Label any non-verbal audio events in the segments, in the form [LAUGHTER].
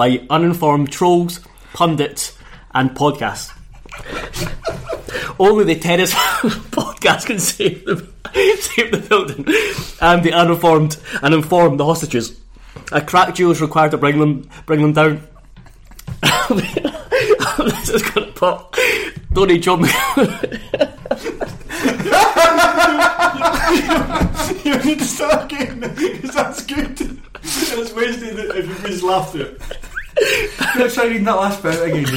By uninformed trolls, pundits, and podcasts. Only the terrace [LAUGHS] podcast can save the, [LAUGHS] save the building, and the uninformed and inform the hostages. A crack duo is required to bring them bring them down. [LAUGHS] this is gonna pop. Don't need John. you need to start again because that's good. It's that if you please laugh through it. Let's try reading that last bit [LAUGHS] again. I'm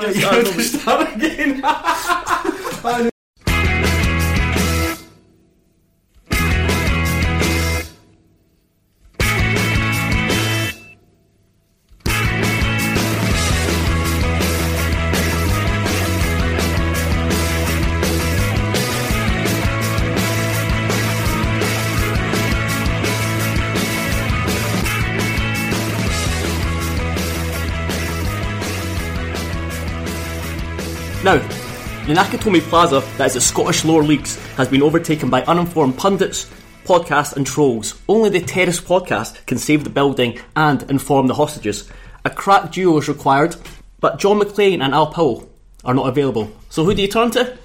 just- you I'm just- start again. Now, the Nakatomi Plaza, that is the Scottish lower leagues, has been overtaken by uninformed pundits, podcasts, and trolls. Only the Terrace podcast can save the building and inform the hostages. A crack duo is required, but John McClane and Al Powell are not available. So who do you turn to?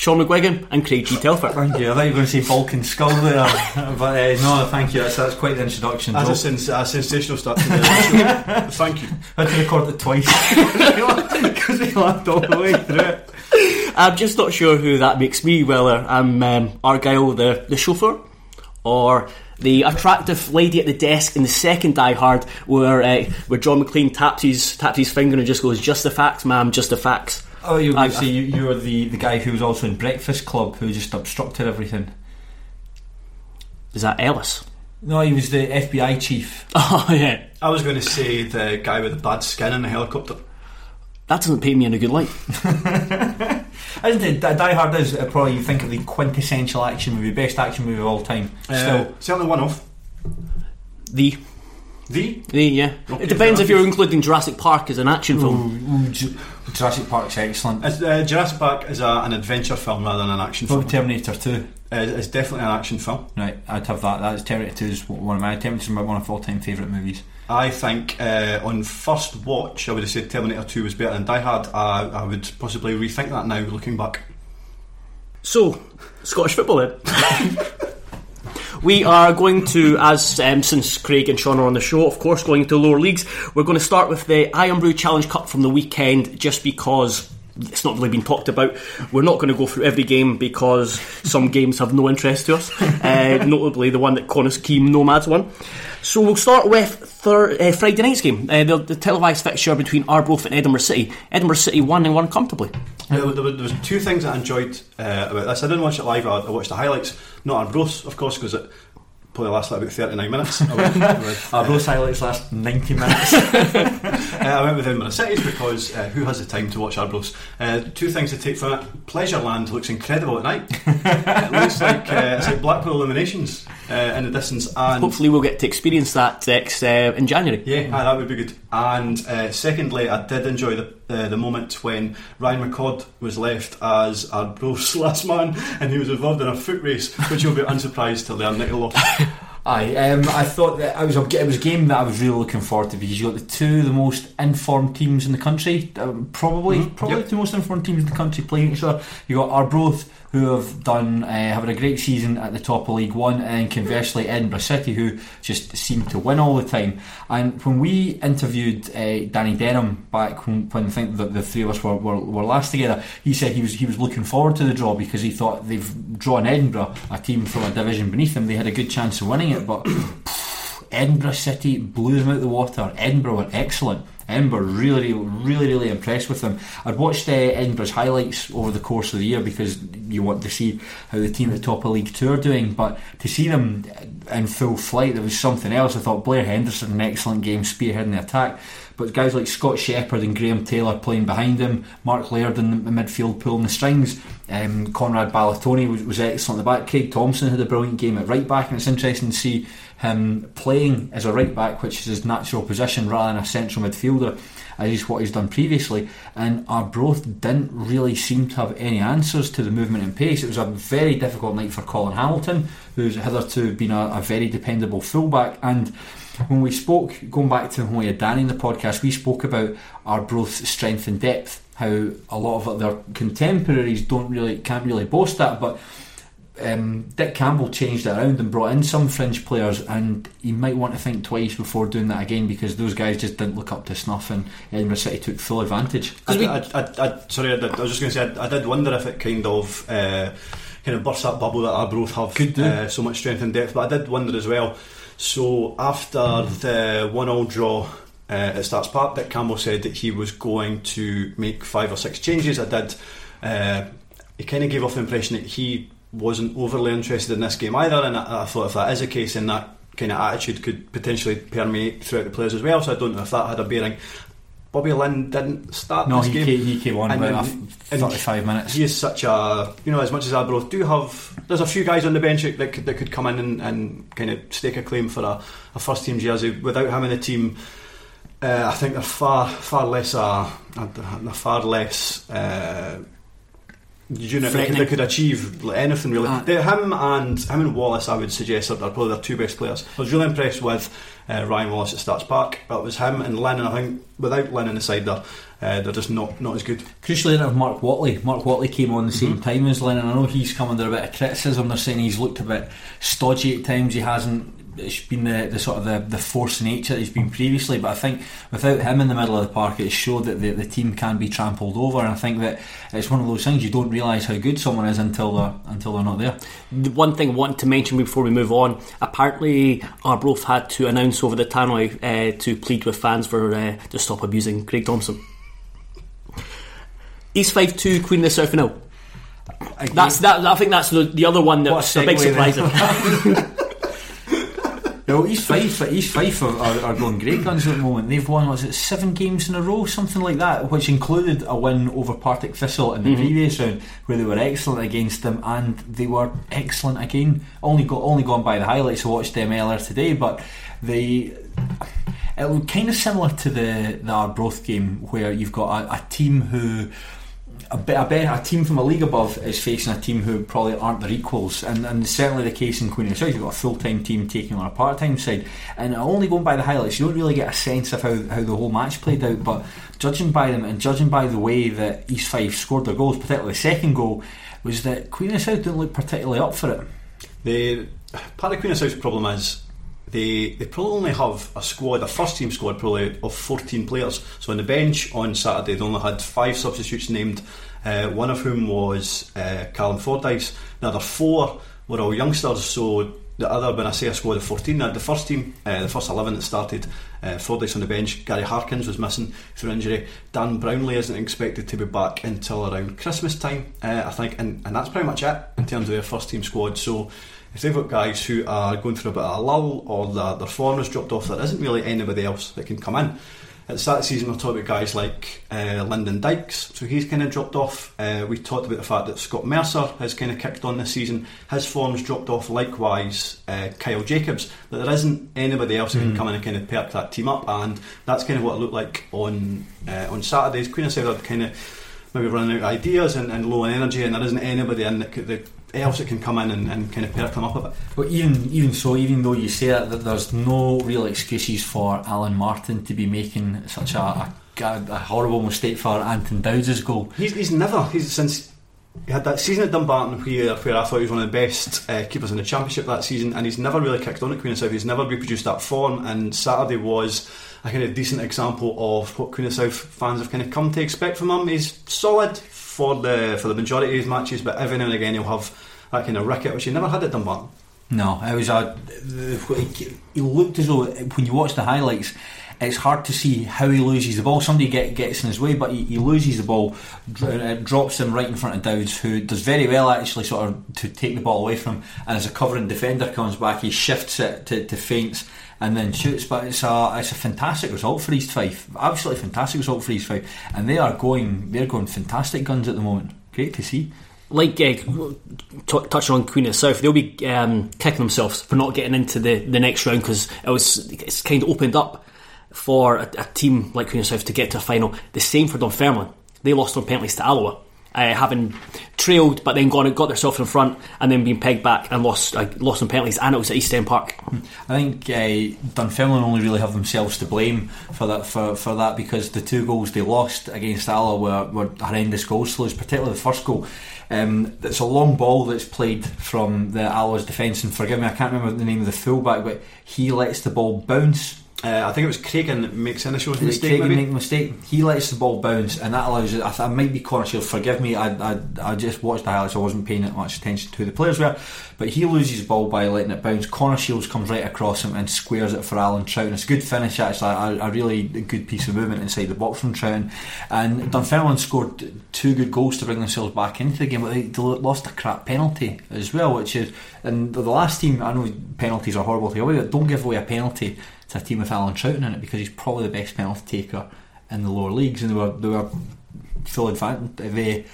Sean McGuigan and Craig G. Telfer. Thank you. I thought you were going to say Falcon Skull there, [LAUGHS] but uh, no, thank you. That's, that's quite the introduction. That's a, sens- a sensational start to [LAUGHS] the show. Thank you. I had to record it twice [LAUGHS] because we laughed all the way through it. I'm just not sure who that makes me, whether I'm um, Argyle, the, the chauffeur, or the attractive lady at the desk in the second Die Hard, where uh, where John McClane taps his taps his finger and just goes, "Just the facts, ma'am, just the facts." Oh, you I- would say you, you were the, the guy who was also in Breakfast Club who just obstructed everything. Is that Ellis? No, he was the FBI chief. [LAUGHS] Oh yeah, I was going to say the guy with the bad skin in the helicopter. that doesn't paint me in a good light. [LAUGHS] Isn't it? Die Die Hard is uh, probably you think of the quintessential action movie, best action movie of all time. Uh, Still, certainly one off. The The the yeah, Okay, it depends if you're including Jurassic Park as an action film. Ooh, ooh, Ju- Jurassic Park's excellent. It's, uh, Jurassic Park is a, an adventure film rather than an action What film. Terminator 2? Uh, it's definitely an action film. Right, I'd have that. That's Terminator 2 is one of my Terminator is one of all-time favourite movies. I think uh, on first watch, I would have said Terminator 2 was better than Die Hard. I, I would possibly rethink that now, looking back. So, Scottish football then. [LAUGHS] we are going to, as um, since Craig and Sean are on the show, of course, going to lower leagues. We're going to start with the Irn-Bru Challenge Cup from the weekend, just because it's not really been talked about. We're not going to go through every game because some [LAUGHS] games have no interest to us, uh, notably the one that Connah's Quay Nomads won. So we'll start with thir- uh, Friday night's game, uh, the, the televised fixture between Arbroath and Edinburgh City. Edinburgh City won and won comfortably. There, there, was two things I enjoyed uh, about this. I didn't watch it live. I, I watched the highlights. Not Bros, of course, because it probably lasted about 39 minutes. [LAUGHS] [LAUGHS] I went, I went, Our those highlights last 90 minutes. [LAUGHS] uh, I went with Edinburgh Cities because uh, who has the time to watch Arbros? Uh, two things to take from it. Pleasureland looks incredible at night. it looks like uh, it's like Blackpool Illuminations uh, in the distance. And Hopefully, we'll get to experience that next, uh, in January. Yeah, aye, that would be good. And uh, secondly, I did enjoy the uh, the moment when Ryan McCord was left as Arbroath's [LAUGHS] last man, and he was involved in a foot race, which you'll be unsurprised to learn that he lost. [LAUGHS] Aye, um, I thought that I was a, it was a game that I was really looking forward to because you got the two of the most informed teams in the country, um, probably Mhm, probably yep. the two most informed teams in the country playing each other. You got Arbroath who have done uh, having a great season at the top of League One, and conversely Edinburgh City who just seem to win all the time. And when we interviewed uh, Danny Denholm back when, when I think that the three of us were, were, were last together, he said he was he was looking forward to the draw because he thought they've drawn Edinburgh, a team from a division beneath them. They had a good chance of winning it, but [CLEARS THROAT] Edinburgh City blew them out of the water. Edinburgh were excellent. Edinburgh really, really, really impressed with them. I'd watched uh, Edinburgh's highlights over the course of the year because you want to see how the team at the top of League Two are doing. But to see them in full flight, there was something else. I thought Blair Henderson, an excellent game, spearheading the attack. But guys like Scott Shepherd and Graham Taylor playing behind him, Mark Laird in the midfield pulling the strings, um, Conrad Balatoni was, was excellent at the back. Craig Thompson had a brilliant game at right back, and it's interesting to see him playing as a right back, which is his natural position, rather than a central midfielder, as is what he's done previously. And Arbroath didn't really seem to have any answers to the movement and pace. It was a very difficult night for Colin Hamilton, who's hitherto been a, a very dependable fullback. And when we spoke, going back to when we had Danny in the podcast, we spoke about Arbroath's strength and depth. How a lot of their contemporaries don't really can't really boast that, but um, Dick Campbell changed it around and brought in some fringe players, and he might want to think twice before doing that again because those guys just didn't look up to snuff, and Edinburgh City took full advantage. I, I, I, I, sorry, I, did, I was just going to say, I, I did wonder if it kind of uh, kind of burst that bubble that our Arbroath have Could do. uh, so much strength and depth. But I did wonder as well. So after the one-all draw uh, at Stark's Park, Dick Campbell said that he was going to make five or six changes. I did. Uh, he kind of gave off the impression that he wasn't overly interested in this game either, and I, I thought if that is the case, then that kind of attitude could potentially permeate throughout the players as well. So I don't know if that had a bearing. Bobby Linn didn't start No, this he game. came, he came on And about 35 minutes. He is such a you know as much as Arbroath do have. There's a few guys on the bench that could, that could come in and, and kind of stake a claim for a, a first team jersey. Without him in the team, uh, I think they're far far less uh, they're far less. Uh, you know, they, could, achieve anything really. They- him and him and Wallace, I would suggest, are, are probably their two best players. I was really impressed with uh, Ryan Wallace at Stark's Park, but it was him and Lennon. I think without Lennon aside, the side there, uh, they're just not not as good. Crucially enough, Mark Whatley. Mark Whatley came on the same Mm-hmm. time as Lennon. I know he's come under a bit of criticism. They're saying he's looked a bit stodgy at times. He hasn't. It's been the, the sort of the, the force nature that he's been previously. But I think without him in the middle of the park, it showed that the, the team can be trampled over. And I think that it's one of those things you don't realise how good someone is until they're until they're not there. The one thing I wanted to mention before we move on apparently Arbroath had to announce over the tannoy uh, to plead with fans for uh, to stop abusing Craig Thompson. East Fife 2 Queen of the South Hill. That's that. I think that's the, the other one a that's a big surprise. [LAUGHS] [LAUGHS] No, East Fife, East Fife are, uh, are, are going great guns at the moment. They've won, was it seven games in a row, something like that, which included a win over Partick Thistle in the mm-hmm. previous round, where they were excellent against them, and they were excellent again. Only got only gone by the highlights. I watched them earlier today, but they. It looked kind of similar to the the Arbroath game, where you've got a, a team who a, bit, a, bit, a team from a league above is facing a team who probably aren't their equals, and, and certainly the case in Queen of the South. You've got a full time team taking on a part time side, and only going by the highlights, you don't really get a sense of how, how the whole match played out. But judging by them and judging by the way that East Fife scored their goals, particularly the second goal, was that Queen of the South didn't look particularly up for it. The part of Queen of South's problem is they they probably only have a squad, a first team squad probably of 14 players. So on the bench on Saturday they only had five substitutes named, uh, one of whom was uh, Callum Fordyce. The other four were all youngsters. So the other, when I say a squad of 14, now the first team, uh, the first 11 that started, uh, Fordyce on the bench, Gary Harkins was missing through injury. Dan Brownlie isn't expected to be back until around Christmas time, uh, I think, and, and that's pretty much it in terms of their first team squad. So if they've got guys who are going through a bit of a lull or their, their form has dropped off, there isn't really anybody else that can come in. At the start of the season, we're talking about guys like uh, Lyndon Dykes, so he's kind of dropped off. Uh, we talked about the fact that Scott Mercer has kind of kicked on this season. His form's dropped off. Likewise, uh, Kyle Jacobs. But there isn't anybody else who can come in and kind of perk that team up, and that's kind of what it looked like on uh, on Saturdays. Queen of South had kind of maybe running out of ideas and, and low on energy, and there isn't anybody in that could, that else that can come in and, and kind of perk them up a bit. But even even so, even though you say that, that there's no real excuses for Alan Martin to be making such a, a, a horrible mistake for Anton Dowds' goal. He's, he's never he's since he had that season at Dumbarton where, where I thought he was one of the best uh, keepers in the championship that season, and he's never really kicked on at Queen of South. He's never reproduced that form, and Saturday was a kind of decent example of what Queen of South fans have kind of come to expect from him. He's solid for the for the majority of his matches, but every now and again he'll have that kind of ricket which he never had at Dumbarton. No, it was a. He looked as though when you watch the highlights, it's hard to see how he loses the ball. Somebody get, gets in his way, but he, he loses the ball, it uh, drops him right in front of Dowds, who does very well actually, sort of to take the ball away from him. And as a covering defender comes back, he shifts it to, to feints and then shoots. But it's a it's a fantastic result for East Fife, absolutely fantastic result for East Fife, and they are going they're going fantastic guns at the moment. Great to see like uh, t- touching on Queen of the South, they'll be um, kicking themselves for not getting into the, the next round because it was it's kind of opened up for a, a, team like Queen of the South to get to a final. The same for Dunfermline. They lost on penalties to Alloa, uh, having trailed but then gone got themselves in front and then being pegged back and lost uh, lost on penalties. And it was at East End Park. I think uh, Dunfermline only really have themselves to blame for that for, for that because the two goals they lost against Alloa were, were horrendous goals to lose, particularly the first goal. Um, it's a long ball that's played from the Alloa's defence, and forgive me, I can't remember the name of the fullback, but he lets the ball bounce uh, I think it was Craig that makes initial mistake. Craig make a mistake. He lets the ball bounce, and that allows it. I, th- I might be Connor Shield. Forgive me. I, I, I just watched the highlights. I wasn't paying that much attention to who the players were, but he loses the ball by letting it bounce. Connor Shields comes right across him and squares it for Alan Trouten. It's a good finish actually. A, a really good piece of movement inside the box from Trouten. And Dunfermline scored two good goals to bring themselves back into the game, but they, they lost a crap penalty as well, which is and the last team. I know penalties are horrible to give away, but don't give away a penalty to a team with Alan Trouten in it because he's probably the best penalty taker in the lower leagues, and they were they were full advantage. They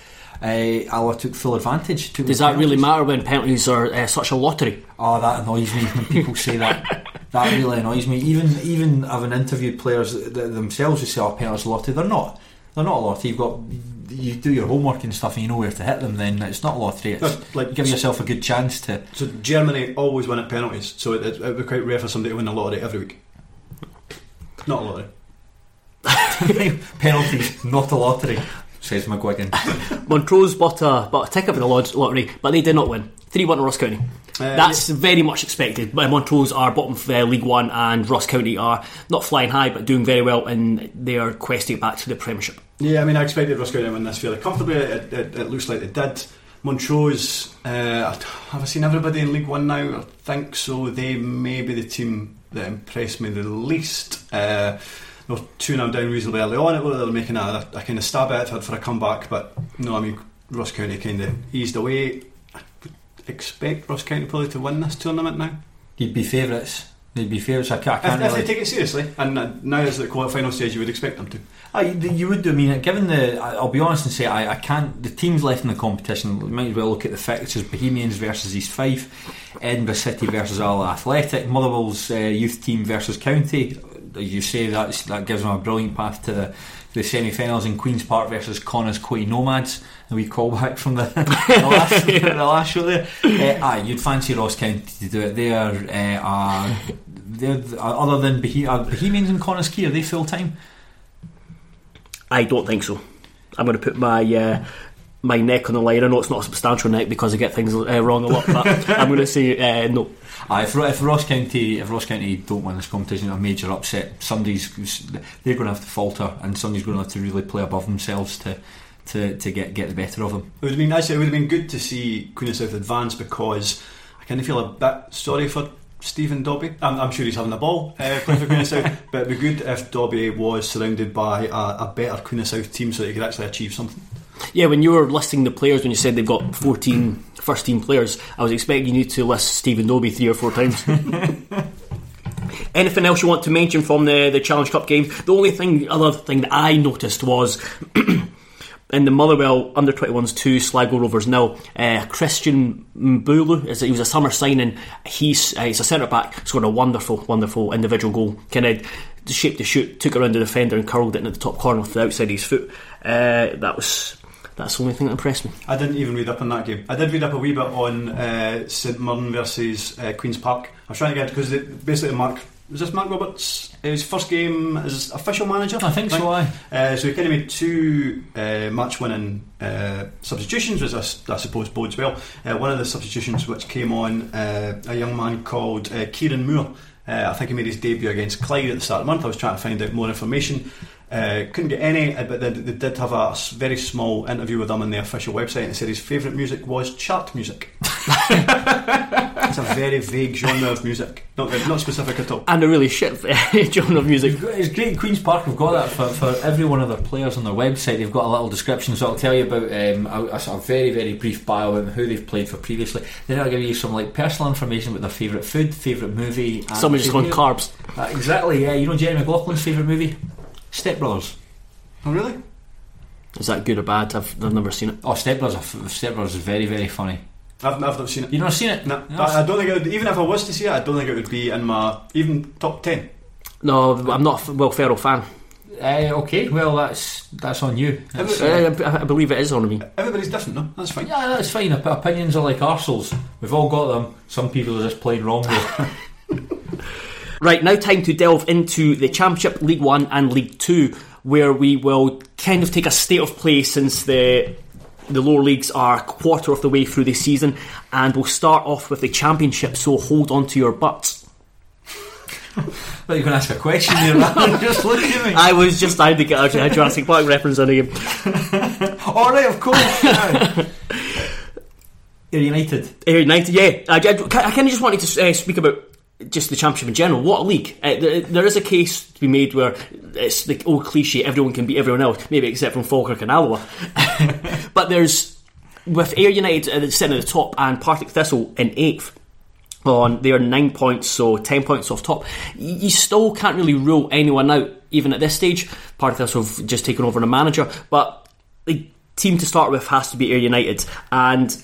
uh, Alloa took full advantage. Took Does that penalties. really matter when penalties are uh, such a lottery? Oh, that annoys me when people [LAUGHS] say that. That really annoys me. Even even having interviewed players themselves who say, "Oh, penalties are lottery," they're not. They're not a lottery. You've got you do your homework and stuff, and you know where to hit them. Then it's not a lottery. It's like give yourself a good chance to. So Germany always win at penalties. So it, it, it would be quite rare for somebody to win a lottery every week. Not a lottery. [LAUGHS] Penalties, not a lottery, says McGuigan. Montrose bought a, bought a ticket for the lottery, but they did not win. 3 1 to Ross County. Uh, That's yeah. very much expected. Montrose are bottom of uh, League One, and Ross County are not flying high, but doing very well, and they are questing back to the Premiership. Yeah, I mean, I expected Ross County to win this fairly comfortably. It, it, it looks like they did. Montrose, uh, have I seen everybody in League One now? I think so. They may be the team that impressed me the least. Uh, they were 2 0 down reasonably early on. It they were making a, a, kind of stab at it for a comeback, but no, I mean, Ross County kind of eased away. I expect Ross County probably to win this tournament now. You'd be favourites. They'd be fair, I can't, I can't if, really... if, they take it seriously, and now is the quarter-final stage, you would expect them to. Uh, you would do. I mean, given the, I'll be honest and say, I, I can't. The teams left in the competition. We might as well look at the fixtures: Bohemians versus East Fife, Edinburgh City versus Alloa Athletic, Motherwell's uh, youth team versus County. As you say, that's, that gives them a brilliant path to the, the semi-finals in Queens Park versus Connah's Quay Nomads. A wee callback from the, [LAUGHS] the, last, the last show there. Uh, aye, you'd fancy Ross County to do it. They are, uh, they're other than Bohemians and Connah's Quay, are they full time? I don't think so. I'm going to put my uh, my neck on the line. I know it's not a substantial neck because I get things uh, wrong a lot, but [LAUGHS] I'm going to say uh, no. Uh, if, if Ross County if Ross County don't win this competition, a major upset. Somebody's they're going to have to falter, and somebody's going to have to really play above themselves to. To, to get get the better of them. It would have been nice. It would have been good to see Queen of South advance because I kind of feel a bit sorry for Stephen Dobbie. I'm, I'm, sure he's having a ball uh, playing for Queen of South, [LAUGHS] but it'd be good if Dobbie was surrounded by a, a, better Queen of South team so that he could actually achieve something. Yeah, when you were listing the players, when you said they've got 14 first team players, I was expecting you to list Stephen Dobbie three or four times. [LAUGHS] Anything else you want to mention from the, the Challenge Cup game? The only thing, other thing that I noticed was [CLEARS THROAT] in the Motherwell under 21s 2, Sligo Rovers nil. Uh, Christian Mbulu, is he was a summer signing. He's uh, he's a centre back, scored a wonderful, wonderful individual goal. Kind of shaped the shoot, took it around the defender and curled it into the top corner with the outside of his foot. Uh, that was That's the only thing that impressed me. I didn't even read up on that game. I did read up a wee bit on uh, St Mirren versus uh, Queens Park. I was trying to get because basically Mark was this Mark Roberts his first game as official manager. I think so. I. Uh, so he kind of made two uh, match-winning uh, substitutions, which I, I, suppose bodes well. Uh, one of the substitutions which came on uh, a young man called uh, Kieran Moore. I think he made his debut against Clyde at the start of the month. I was trying to find out more information. Couldn't get any, but they, they, did have a very small interview with him on the official website, and said his favourite music was chart music. [LAUGHS] it's a very vague genre of music, not not specific at all, and a really shit [LAUGHS] genre of music. It's great. Queens Park have got that for, for every one of their players on their website. They've got a little description, so I'll tell you about um, a, a, very very brief bio about who they've played for previously. Then I'll give you some like personal information about their favourite food, favourite movie. Somebody's just going carbs. Uh, exactly. Yeah, you know Jerry McLaughlin's favourite movie, Step Brothers. Oh really? Is that good or bad? I've, I've never seen it. Oh, Step Brothers, Step Brothers is very very funny. I've, I've not seen it. You've not seen it? No, I, I don't think it would, even if I was to see it, I don't think it would be in my even top ten. No, I'm not a Will Ferrell fan. Uh, okay, well that's that's on you. That's, uh, I, I believe it is on me. Everybody's different, no? That's fine. Yeah, that's fine. Opinions are like arseholes. We've all got them. Some people are just plain wrong. [LAUGHS] right now, time to delve into the Championship, League One, and League Two, where we will kind of take a state of play since the the lower leagues are a quarter of the way through the season, and we'll start off with the championship. So hold on to your butts. [LAUGHS] But you're going to ask a question there, [LAUGHS] just look at me. I was just trying to get out a Jurassic Park reference in again. [LAUGHS] All right, of course. Ayr United. United, yeah. I, I, I kind of just wanted to uh, speak about just the championship in general. What a league! Uh, there, there is a case to be made where it's the old cliche: everyone can beat everyone else, maybe except from Falkirk and Alloa. [LAUGHS] but there's with Ayr United at the centre of the top and Partick Thistle in eighth. On they are nine points, so ten points off top. You still can't really rule anyone out, even at this stage. Partick Thistle have just taken over the manager, but the team to start with has to be Ayr United. And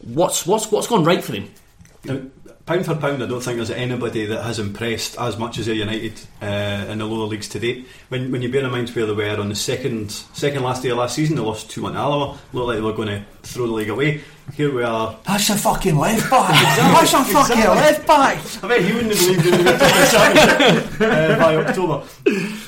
what's what's what's gone right for them? Pound for pound, I don't think there's anybody that has impressed as much as Ayr United uh, in the lower leagues to date. When, when you bear in mind where they were on the second second last day of last season, they lost 2 1 Alloa, looked like they were going to throw the league away. Here we are. That's a fucking left back. [LAUGHS] That's a fucking exactly. left back. I bet he wouldn't have believed in the uh, by October.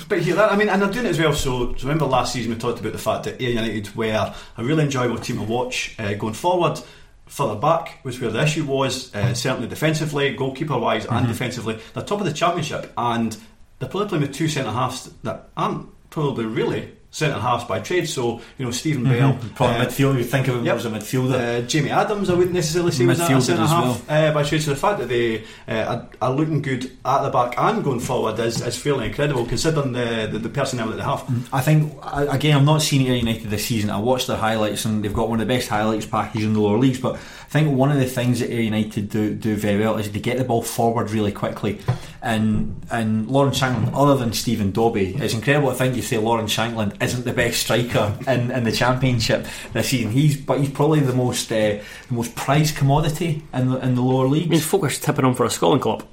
But here, that, I mean, and they're doing it as well. So, remember last season we talked about the fact that Ayr United were a really enjoyable team to watch uh, going forward further back was where the issue was, uh, certainly defensively, goalkeeper wise, and mm-hmm. defensively. They're top of the championship, and they're probably playing with two centre halves that aren't probably really centre halves by trade. So you know Stephen mm-hmm. Bell, probably uh, midfielder. You think of him yep. as a midfielder. Uh, Jamie Adams, I wouldn't necessarily say was a centre half well. uh, by trade. So the fact that they uh, are, are, looking good at the back and going forward is, is fairly incredible considering the, the, the personnel that they have. Mm, I think again, I'm not seeing Ayr United this season. I watched their highlights and they've got one of the best highlights packages in the lower leagues, but. I think one of the things that United do, do very well is they get the ball forward really quickly. And and Lawrence Shankland, other than Stephen Dobbie, it's incredible to think you say Lawrence Shankland isn't the best striker in, in the championship this season. He's but he's probably the most uh, the most prized commodity in the in the lower leagues. I mean, are tipping him for a Scotland club.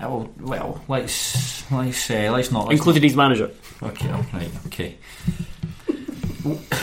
Oh, well, let's let's uh, let's not. Let's Included not. his manager. Okay, right, okay.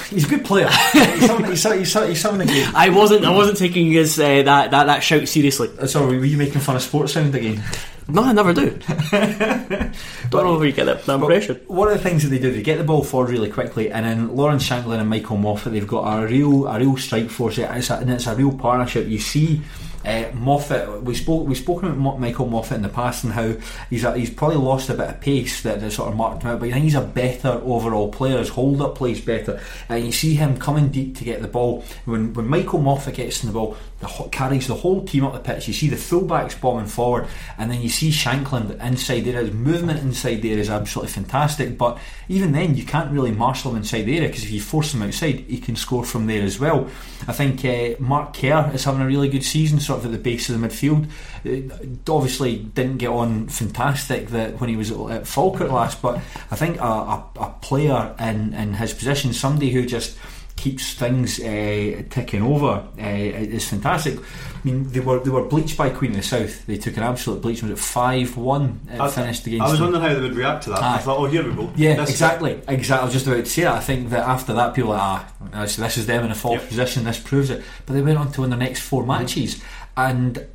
He's a good player. [LAUGHS] he's, something, he's, he's, he's something again. I wasn't. I wasn't taking his uh, that, that that shout seriously. Uh, sorry, were you making fun of Sportsound again? No, I never do. [LAUGHS] Don't know where you get that, impression. One of the things that they do, they get the ball forward really quickly, and then Lawrence Shankland and Michael Moffat, they've got a real a real strike force, it's a, and it's a real partnership. You see uh, Moffat, we spoke we've spoken about Michael Moffat in the past and how he's a, he's probably lost a bit of pace that, that sort of marked him out, but I think he's a better overall player. His hold up plays better, and you see him coming deep to get the ball. When when Michael Moffat gets in the ball, the, carries the whole team up the pitch. You see the fullbacks bombing forward, and then you see Shankland inside there. His movement inside there is absolutely fantastic, but even then you can't really marshal him inside the area because if you force him outside, he can score from there as well. I think uh, Mark Kerr is having a really good season. So sort of at the base of the midfield. Uh, obviously, didn't get on fantastic that when he was at Falkirk last, but I think a, a, a player in, in his position, somebody who just keeps things uh, ticking over uh, is fantastic. I mean, they were they were bleached by Queen of the South. They took an absolute bleach. Was it five one? I, finished against. I was wondering how they would react to that. I thought, oh, here we go. Yeah, This- exactly, exactly. I was just about to say that. I think that after that, people are like, ah, this, is them in a false Yep. position. This proves it. But they went on to win their next four matches, and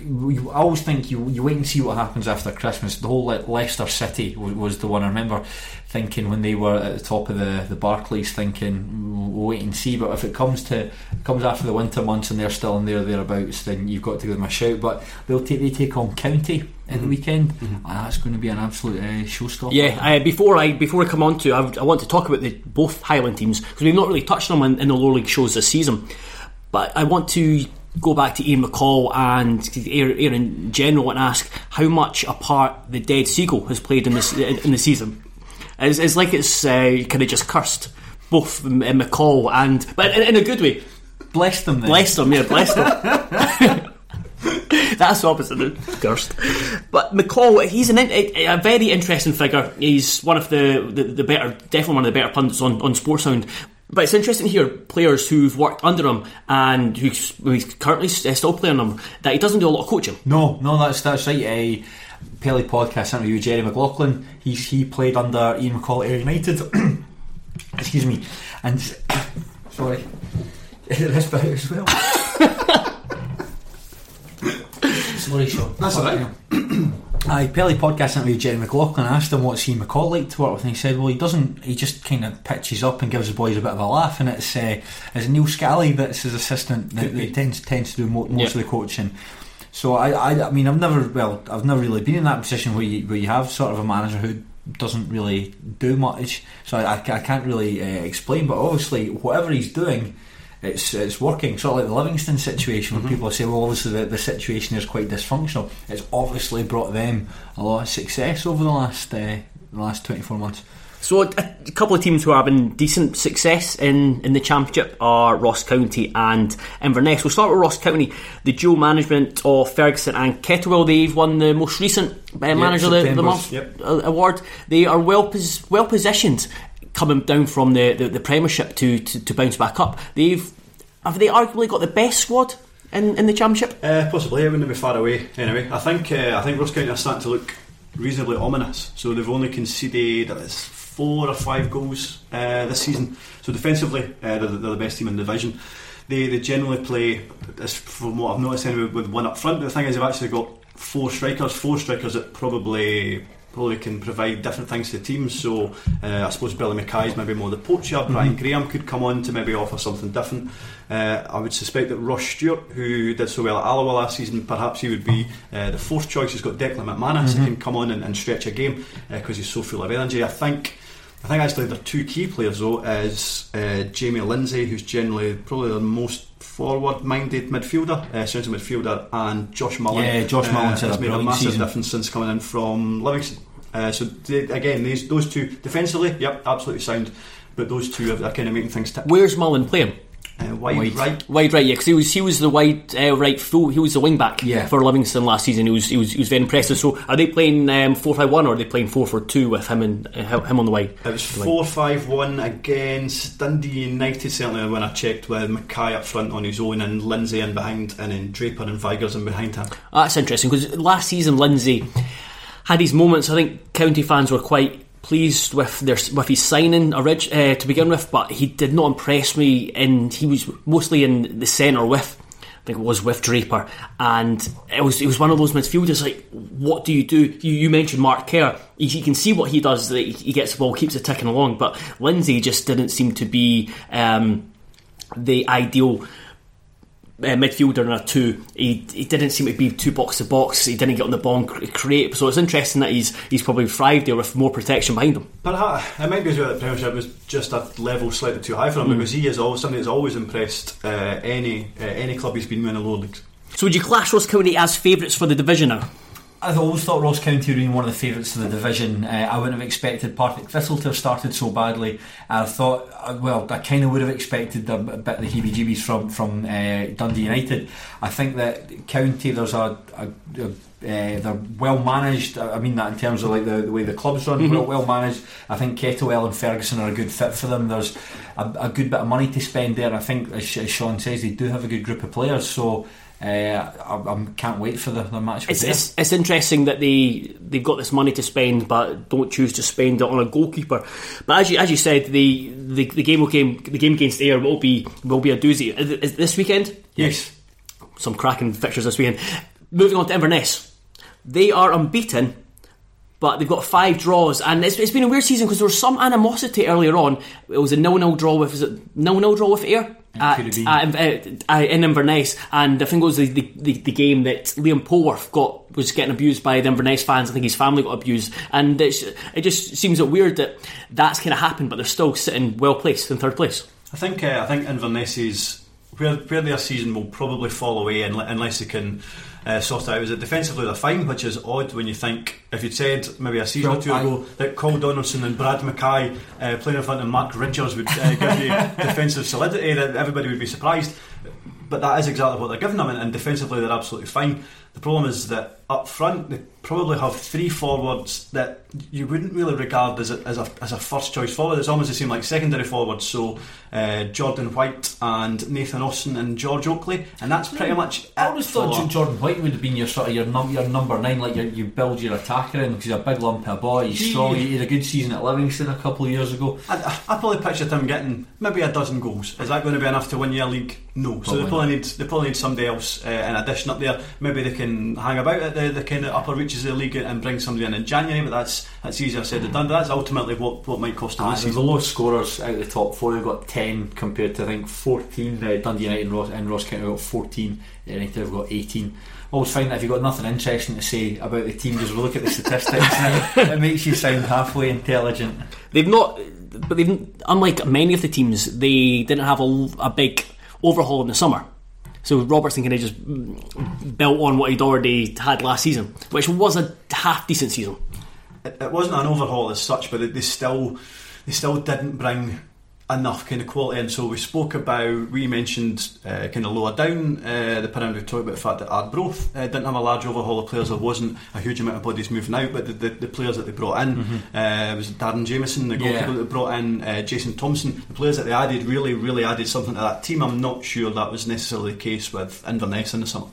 you, I always think you you wait and see what happens after Christmas. The whole Le- Leicester City was, was the one I remember thinking when they were at the top of the the Barclays, thinking we'll wait and see. But if it comes to comes after the winter months and they're still in there thereabouts, then you've got to give them a shout. But they'll take they take on County at the weekend, and that's going to be an absolute uh, showstopper. Yeah, uh, before I before I come on to, I, I want to talk about the both Highland teams because we've not really touched on them in, in the lower league shows this season. But I want to go back to Ian McCall and Aaron in general and ask how much a part the Dead Seagull has played in this in, in the season. It's, it's like it's uh, kind of just cursed both McCall and but in, in a good way. Bless them then. Bless them, yeah, bless them. [LAUGHS] That's the opposite of cursed. But McCall, he's an, a, a very interesting figure. He's one of the, the, the better, definitely one of the better pundits on, on Sportsound. But it's interesting to hear players who've worked under him and who's, who's currently uh, still playing him that he doesn't do a lot of coaching. No, no, that's that's right. A Pelly podcast interview with Jerry McLaughlin. He's he played under Ian McCall at Ayr United. [COUGHS] Excuse me, and [COUGHS] sorry, [LAUGHS] this bit as well. [LAUGHS] sorry, Sean. That's all [COUGHS] Aye, Pelly podcast interview with Jerry McLaughlin. I asked him what's Ian McCall like to work with, and he said, "Well, he doesn't. He just kind of pitches up and gives the boys a bit of a laugh." And it's uh, it's Neil Scally that's his assistant that, that tends tends to do mo- most Yeah. of the coaching. So I, I, I mean, I've never, well, I've never really been in that position where you where you have sort of a manager who doesn't really do much. So I, I, I can't really uh, explain, but obviously whatever he's doing. It's, it's working, sort of like the Livingston situation where people say, well, obviously the, the situation is quite dysfunctional. It's obviously brought them a lot of success over the last uh, the last 24 months. So a, a couple of teams who are having decent success in, in the championship are Ross County and Inverness. We'll start with Ross County. The dual management of Ferguson and Kettlewell. They've won the most recent uh, manager of the, the month yep. award. They are well pos- well positioned coming down from the, the, the Premiership to, to, to bounce back up. They've have they arguably got the best squad in, in the championship? Uh, possibly, I wouldn't be far away. Anyway, I think uh, I think Ross County are starting to look reasonably ominous. So they've only conceded four or five goals uh, this season. So defensively, uh, they're, the- they're the best team in the division. They they generally play, from what I've noticed, anyway, with one up front. But the thing is, they've actually got four strikers, four strikers that probably. Probably can provide different things to teams. So uh, I suppose Billy Mackay's maybe more the poacher. Brian Graham could come on to maybe offer something different. Uh, I would suspect that Ross Stewart, who did so well at Alloa last season, perhaps he would be uh, the fourth choice. He's got Declan McManus who can come on and, and stretch a game because he's so full of energy. I think. I think actually their two key players though is uh, Jamie Lindsay, who's generally probably the most forward-minded midfielder, uh, central midfielder, and Josh Mullin. Yeah, Josh uh, has made a massive season. difference since coming in from Livingston. Uh, so they, again, these those two defensively, yep, absolutely sound. But those two are, are kind of making things tick. Where's Mullin playing? Uh, wide, Wide. right. Wide right, yeah, because he was he was the wide uh, right full. He was the wing back Yeah. for Livingston last season. He was he was he was very impressive. So are they playing um, four five one or are they playing four four two with him and uh, him on the wide? It was four five one against Dundee United. Certainly, when I checked with Mackay up front on his own and Lindsay in behind, and then Draper and Vigurs in behind him. That's interesting because last season Lindsay had his moments. I think County fans were quite pleased with their with his signing orig- uh, to begin with, but he did not impress me. And he was mostly in the centre with. I think it was with Draper, and it was it was one of those midfielders. Like, what do you do? You, you mentioned Mark Kerr. You, you can see what he does. That he, he gets the ball, keeps it ticking along. But Lindsay just didn't seem to be um, the ideal uh, midfielder in a two. He, he didn't seem to be too box to box. He didn't get on the ball and create. So it's interesting that he's he's probably thrived there with more protection behind him. But uh, it might be as well that the Premiership was just a level slightly too high for him because he is always somebody that's always impressed uh, any uh, any club he's been in the lower leagues. So would you class Ross County as favourites for the division now? I've always thought Ross County were been one of the favourites of the division. Uh, I wouldn't have expected Partick Thistle to have started so badly. I thought, uh, well, I kind of would have expected a, a bit of the heebie-jeebies from from uh, Dundee United. I think that County, there's a, a, a Uh, they're well managed. I mean that in terms of like the, the way the clubs run, Mm-hmm. well, well managed. I think Kettlewell and Ferguson are a good fit for them. There's a, a good bit of money to spend there. I think, as, as Sean says, they do have a good group of players. So uh, I, I can't wait for the, the match. It's, it's, it's interesting that they they've got this money to spend, but don't choose to spend it on a goalkeeper. But as you as you said, the the, the game will game the game against Ayr will be will be a doozy. Is it- is it this weekend. yes. Some cracking fixtures this weekend. Moving on to Inverness, they are unbeaten. But they've got five draws, and it's, it's been a weird season because there was some animosity earlier on. It was a nil-nil draw with is it nil-nil draw with Ayr at, could have been. at, Inv- uh, in Inverness, and I think it was the, the, the, the game that Liam Polworth got was getting abused by the Inverness fans. I think his family got abused, and it's, it just seems a bit weird that that's kind of happened, but they're still sitting well placed in third place. I think uh, I think Inverness is where where their season will probably fall away unle- unless they can uh, sort it out. Is that defensively they're fine, which is odd when you think if you'd said maybe a season Well, or two ago that Coll Donaldson and Brad Mackay uh, playing in front of Mark Ridgers would uh, give you [LAUGHS] defensive solidity, that everybody would be surprised. But that is exactly what they're giving them, and, and defensively they're absolutely fine. The problem is that up front they probably have three forwards that you wouldn't really regard as a, as a, as a first choice forward. It's almost the same like secondary forwards. So uh, Jordan White and Nathan Austin and George Oakley, and that's pretty much. I it always for- thought Jordan White would have been your sort of your, num- your number nine, like your, you build your attacker in because he's a big lump of a boy. He's He- strong. He had a good season at Livingston a couple of years ago. I, I probably pictured him getting maybe a dozen goals. Is that going to be enough to win your league? No. so they Probably probably need they probably need somebody else uh, in addition up there. Maybe they can hang about at the, the kind of upper reaches of the league and bring somebody in in January. But that's that's easier said than done. But that's ultimately what, what might cost them Ah, this so the lowest scorers out of the top four, they've got 10 compared to I think 14. Uh, Dundee United and Ross, and Ross County have got 14, United have got 18. Always find that if you've got nothing interesting to say about the team, just look at the statistics and [LAUGHS] it, it makes you sound halfway intelligent. They've not, but they've unlike many of the teams, they didn't have a, a big overhaul in the summer. So Robertson kind of just built on what he'd already had last season, which was a half decent season. It, it wasn't an overhaul as such, but they still they still didn't bring enough kind of quality. And so we spoke about we mentioned uh, kind of lower down uh, the pyramid. We talked about the fact that Arbroath uh, didn't have a large overhaul of players. There wasn't a huge amount of bodies moving out, but the, the, the players that they brought in uh, was Darren Jamieson, the goalkeeper Yeah. that they brought in, uh, Jason Thompson. The players that they added really, really added something to that team. I'm not sure that was necessarily the case with Inverness in the summer.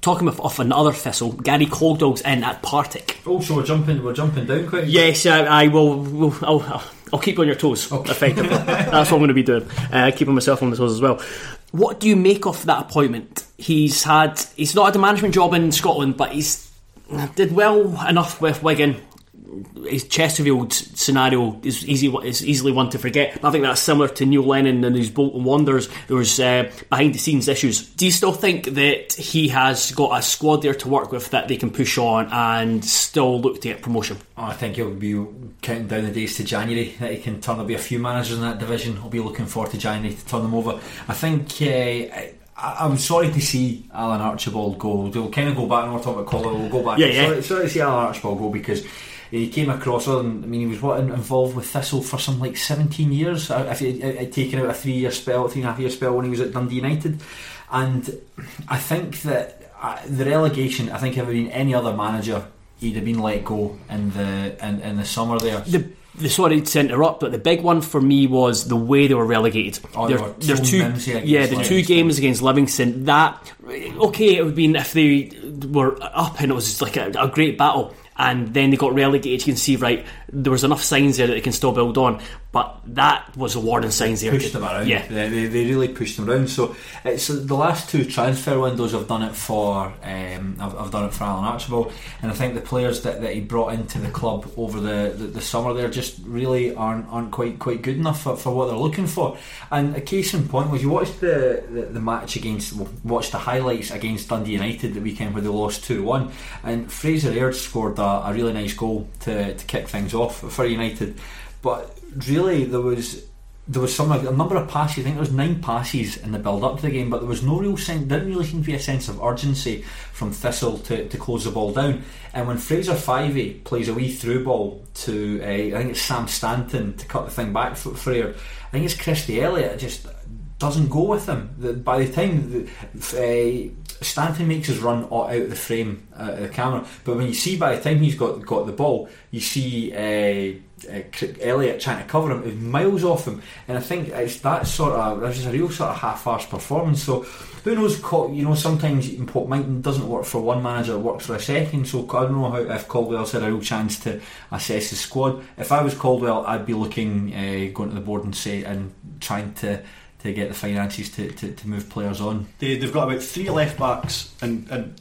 Talking of, of another thistle, Gary Caldwell's in at Partick. Oh, so we're jumping, we're jumping down quite. Yes, I, I will. will I'll, I'll keep you on your toes. Effectively, [LAUGHS] that's what I'm going to be doing. Uh, keeping myself on the toes as well. What do you make of that appointment? He's had. He's not had a management job in Scotland, but he's did well enough with Wigan. His Chesterfield scenario is easy. is easily one to forget. But I think that's similar to Neil Lennon and his Bolton Wanderers. There was uh, behind the scenes issues. Do you still think that he has got a squad there to work with that they can push on and still look to get promotion? Oh, I think he'll be counting down the days to January that he can turn. There'll be a few managers in that division. I'll be looking forward to January to turn them over. I think. Uh, I, I'm sorry to see Alan Archibald go. We'll kind of go back and we'll talk about Colin. We'll go back. Yeah, yeah. Sorry, sorry to see Alan Archibald go because he came across. Other than, I mean, he was what involved with Thistle for some like 17 years. If he had taken out a three-year spell, three and a half year spell when he was at Dundee United, and I think that uh, the relegation. I think if it had been any other manager, he'd have been let go in the in, in the summer there. the the sorry to interrupt, but the big one for me was the way they were relegated. Oh, There- were there's two, yeah, the two games against Livingston. That okay, it would have been if they were up and it was like a, a great battle, and then they got relegated. You can see right there was enough signs there that they can still build on, but that was a warning signs there. pushed them around. Yeah, they, they, they really pushed them around. So it's the last two transfer windows I've done it for. Um, I've, I've done it for Alan Archibald, and I think the players that, that he brought into the club over the, the, the summer there just really aren't aren't quite quite good enough for, for what they're looking for. And a case in point was you watched the, the, the match against well, watched the highlights against Dundee United the weekend where they lost two one, and Fraser Aird scored a, a really nice goal to, to kick things off for United, but really there was there was some a number of passes. I think there was nine passes in the build up to the game, but there was no real sense. Didn't really seem to be a sense of urgency from Thistle to, to close the ball down. And when Fraser Fyvie plays a wee through ball to uh, I think it's Sam Stanton to cut the thing back for, for I think it's Christie Elliott just doesn't go with him. By the time the, uh, Stanton makes his run out of the frame, uh, the camera, but when you see by the time he's got got the ball, you see. Uh, uh, Elliott trying to cover him is miles off him, and I think it's that sort of this is a real sort of half-assed performance. So who knows? You know, sometimes what might doesn't work for one manager, works for a second. So I don't know how if Caldwell's had a real chance to assess the squad. If I was Caldwell, I'd be looking going to the board and say and trying to to get the finances to, to, to move players on. They, they've got about three left backs and, and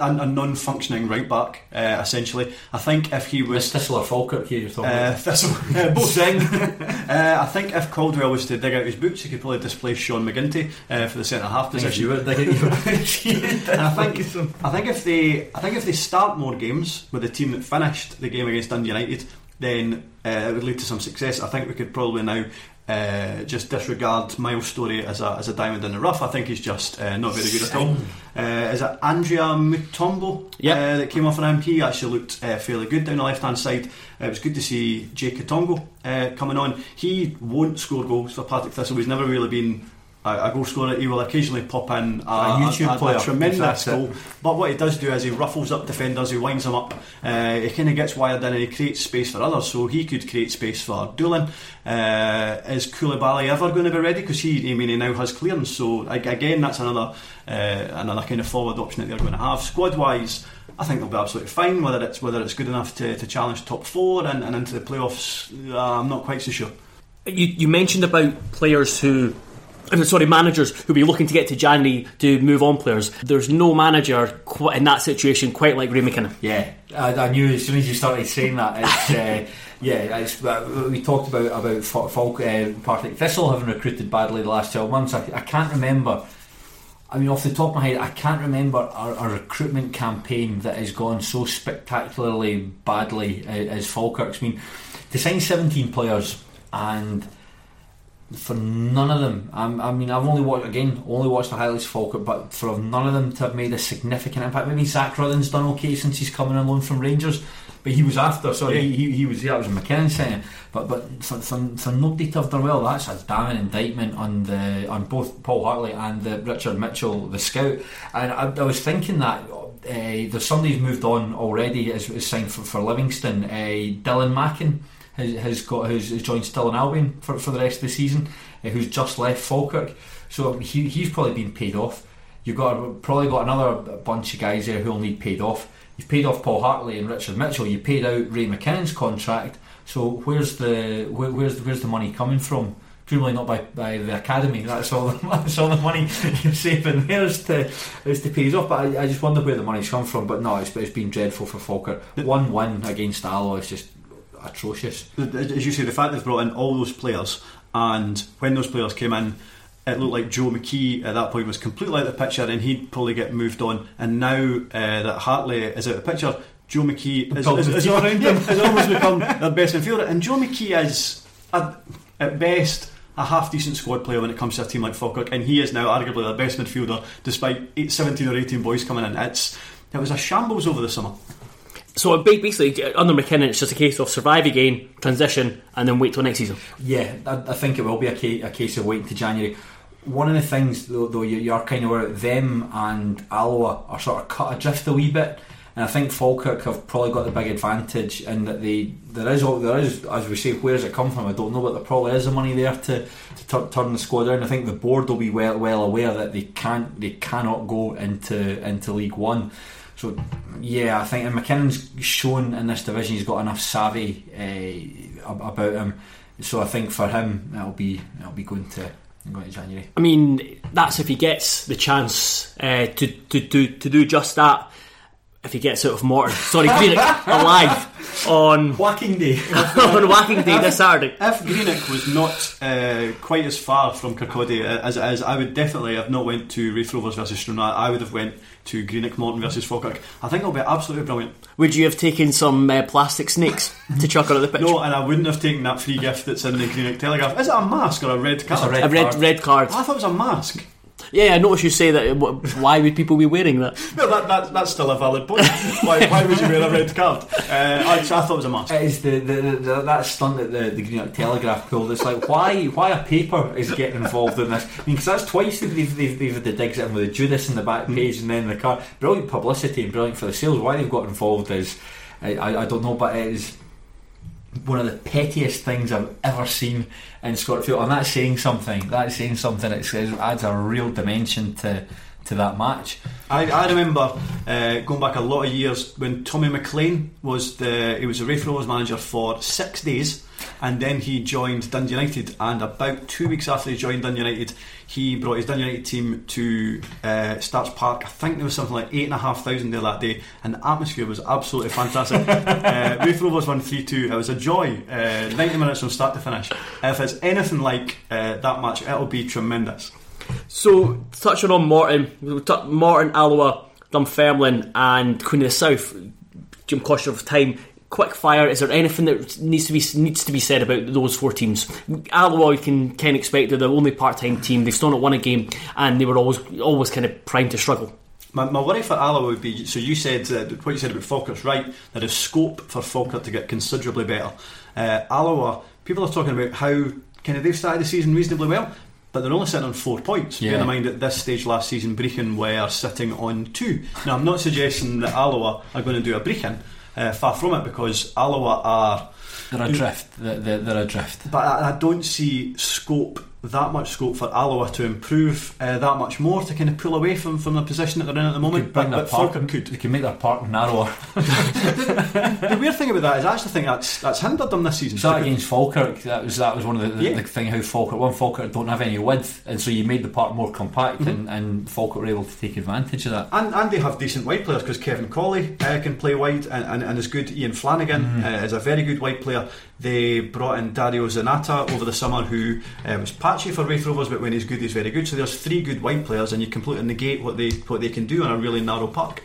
a, a non-functioning right back, uh, essentially. I think if he was Thistle or Falkirk here, you're talking uh, about. Thistle, [LAUGHS] uh, both thing. [LAUGHS] uh, I think if Caldwell was to dig out his boots, he could probably displace Sean McGinty uh, for the centre half position. [LAUGHS] You were digging your and I think I think if they I think if they start more games with the team that finished the game against Dundee United, then uh, it would lead to some success. I think we could probably now uh, just disregard Miles Storey as a, as a diamond in the rough. I think he's just uh, not very good at all. Uh, is it Andrea Mutombo Yep. uh, that came off an MP? Actually looked uh, fairly good down the left hand side. Uh, it was good to see Jai Quitongo uh, coming on. He won't score goals for Partick Thistle. He's never really been a, a goal scorer. He will occasionally pop in a, A YouTube a, player, a tremendous that's goal. But what he does do is he ruffles up defenders, he winds them up, uh, he kind of gets wired in and he creates space for others. So he could create space for Doolan. Uh, is Koulibaly ever going to be ready? Because he, I mean, he now has clearance. So again, that's another uh, another kind of forward option that they're going to have. Squad wise. I think they'll be absolutely fine. Whether it's whether it's good enough to, to challenge top four and, and into the playoffs, uh, I'm not quite so sure. You, you mentioned about players who. Sorry, managers who'll be looking to get to January to move on players. There's no manager in that situation quite like Ray McKinnon. Yeah, I, I knew as soon as you started saying that. It's, [LAUGHS] uh, yeah, it's, uh, we talked about about Fal- Falk, uh, Partick Thistle having recruited badly the last twelve months. I, I can't remember. I mean, off the top of my head, I can't remember a, a recruitment campaign that has gone so spectacularly badly uh, as Falkirk's. I mean, to sign seventeen players and for none of them, I'm, I mean, I've only watched again, only watched the highlights of Falkirk, but for none of them to have made a significant impact. Maybe Zak Rudden's done okay since he's coming on loan from Rangers, but he was after. Sorry, he, he, he was that was McKinnon saying, but but for, for, for nobody to have done well, that's a damning indictment on the on both Paul Hartley and the Richard Mitchell, the scout. And I, I was thinking that. Uh, there's somebody who's moved on already as, as signed for, for Livingston. Uh, Dylan Mackin has, has got has, has joined Stirling Albion for, for the rest of the season, uh, who's just left Falkirk. So he, he's probably been paid off. You've got probably got another bunch of guys there who'll need paid off. You've paid off Paul Hartley and Richard Mitchell. You paid out Ray McKinnon's contract. So where's the where, where's where's the money coming from? Presumably not by, by the academy. That's all. The, [LAUGHS] that's all the money [LAUGHS] you're saving there is to is to pay off. But I, I just wonder where the money's come from. But no, it's, it's been dreadful for Falkirk. One win against Alloa is just atrocious. As you say, the fact they've brought in all those players, and when those players came in, it looked like Joe McKee at that point was completely out of the picture, and he'd probably get moved on. And now uh, that Hartley is out of the picture, Joe McKee is, is, is, around has almost become their best midfielder. And Joe McKee is, at, at best, a half decent squad player when it comes to a team like Falkirk, and he is now arguably their best midfielder, despite eight, 17 or 18 boys coming in. It's it was a shambles over the summer. So basically, under McKinnon, it's just a case of survive again, transition, and then wait till next season. Yeah, I, I think it will be a case, a case of waiting to January. One of the things, though, though you, you are kind of aware them and Alloa are sort of cut adrift a wee bit, and I think Falkirk have probably got the big advantage in that they there is there is as we say where does it come from I don't know but there probably is the money there to, to tur- turn the squad around. I think the board will be well well aware that they can't they cannot go into into League One. So yeah, I think and McKinnon's shown in this division he's got enough savvy uh, about him. So I think for him it'll be it'll be going to going to January. I mean, that's if he gets the chance uh, to, to, to, to do just that. If he gets out of Morton, sorry, Greenock [LAUGHS] alive on Whacking day. [LAUGHS] on Whacking Day this Saturday. If Greenock was not uh, quite as far from Kirkcaldy as it is, I would definitely have not went to Raith Rovers versus Stranraer. I would have went to Greenock Morton versus Falkirk. I think it'll be absolutely brilliant. Would you have taken some uh, plastic snakes to chuck onto the pitch? [LAUGHS] No, and I wouldn't have taken that free gift that's in the Greenock Telegraph. Is it a mask or a red card? It's a red a red card. red card. I thought it was a mask. Yeah, I noticed you say that. Why would people be wearing that? [LAUGHS] No, that, that, that's still a valid point. why, why would you wear a red card? Uh, I, I thought it was a must. It is the, the, the, that stunt that the, the Greenock Telegraph pulled. It's like why why a paper is getting involved in this? I mean, because that's twice that they've, they've, they've had the digs in with the Judas in the back page and then the card. Brilliant publicity and brilliant for the sales. Why they've got involved is I, I, I don't know, but it is one of the pettiest things I've ever seen in Scotland. And that's saying something. That's saying something. It adds a real dimension to to that match. I, I remember uh, going back a lot of years when Tommy McLean was the he was the Rovers manager for six days, and then he joined Dundee United. And about two weeks after he joined Dundee United, he brought his Dundee United team to uh, Stark's Park. I think there was something like eight and a half thousand there that day, and the atmosphere was absolutely fantastic. [LAUGHS] uh, Rovers won three two. It was a joy. Uh, Ninety minutes from start to finish. If it's anything like uh, that match, it'll be tremendous. So, touching on Morton, Morton, Alloa, Dunfermline, and Queen of the South. Jim Caution of time. Quick fire. Is there anything that needs to be needs to be said about those four teams? Alloa, you can kind of expect they're the only part-time team. They've still not won a game, and they were always always kind of primed to struggle. My, my worry for Alloa would be so you said uh, what you said about Falkirk's right. There is scope for Falkirk to get considerably better. Uh, Alloa, people are talking about how kind of they've started the season reasonably well, but they're only sitting on four points. Yeah. Bear in mind at this stage last season, Brechin were sitting on two. Now I'm not suggesting that Alloa are going to do a Brechin. Uh, far from it, because Alloa are They're adrift. They're, they're, adrift. but I, I don't see scope that much scope for Alloa to improve uh, that much more to kind of pull away from, from the position that they're in at the moment. Bring But, their but park- could. They can make their park narrower. [LAUGHS] The weird thing about that is I actually think that's that's hindered them this season. So that against Falkirk, that was that was one of the, the, Yeah. the thing how Falkirk one Falkirk don't have any width, and so you made the park more compact, Mm-hmm. and, and Falkirk were able to take advantage of that. and, and they have decent wide players because Kevin Cawley uh, can play wide and, and, and is good. Ian Flanagan uh, is a very good wide player. They brought in Dario Zanatta over the summer, who uh, was patchy for Raith Rovers, but when he's good, he's very good. So there's three good wide players, and you completely negate what they what they can do on a really narrow park.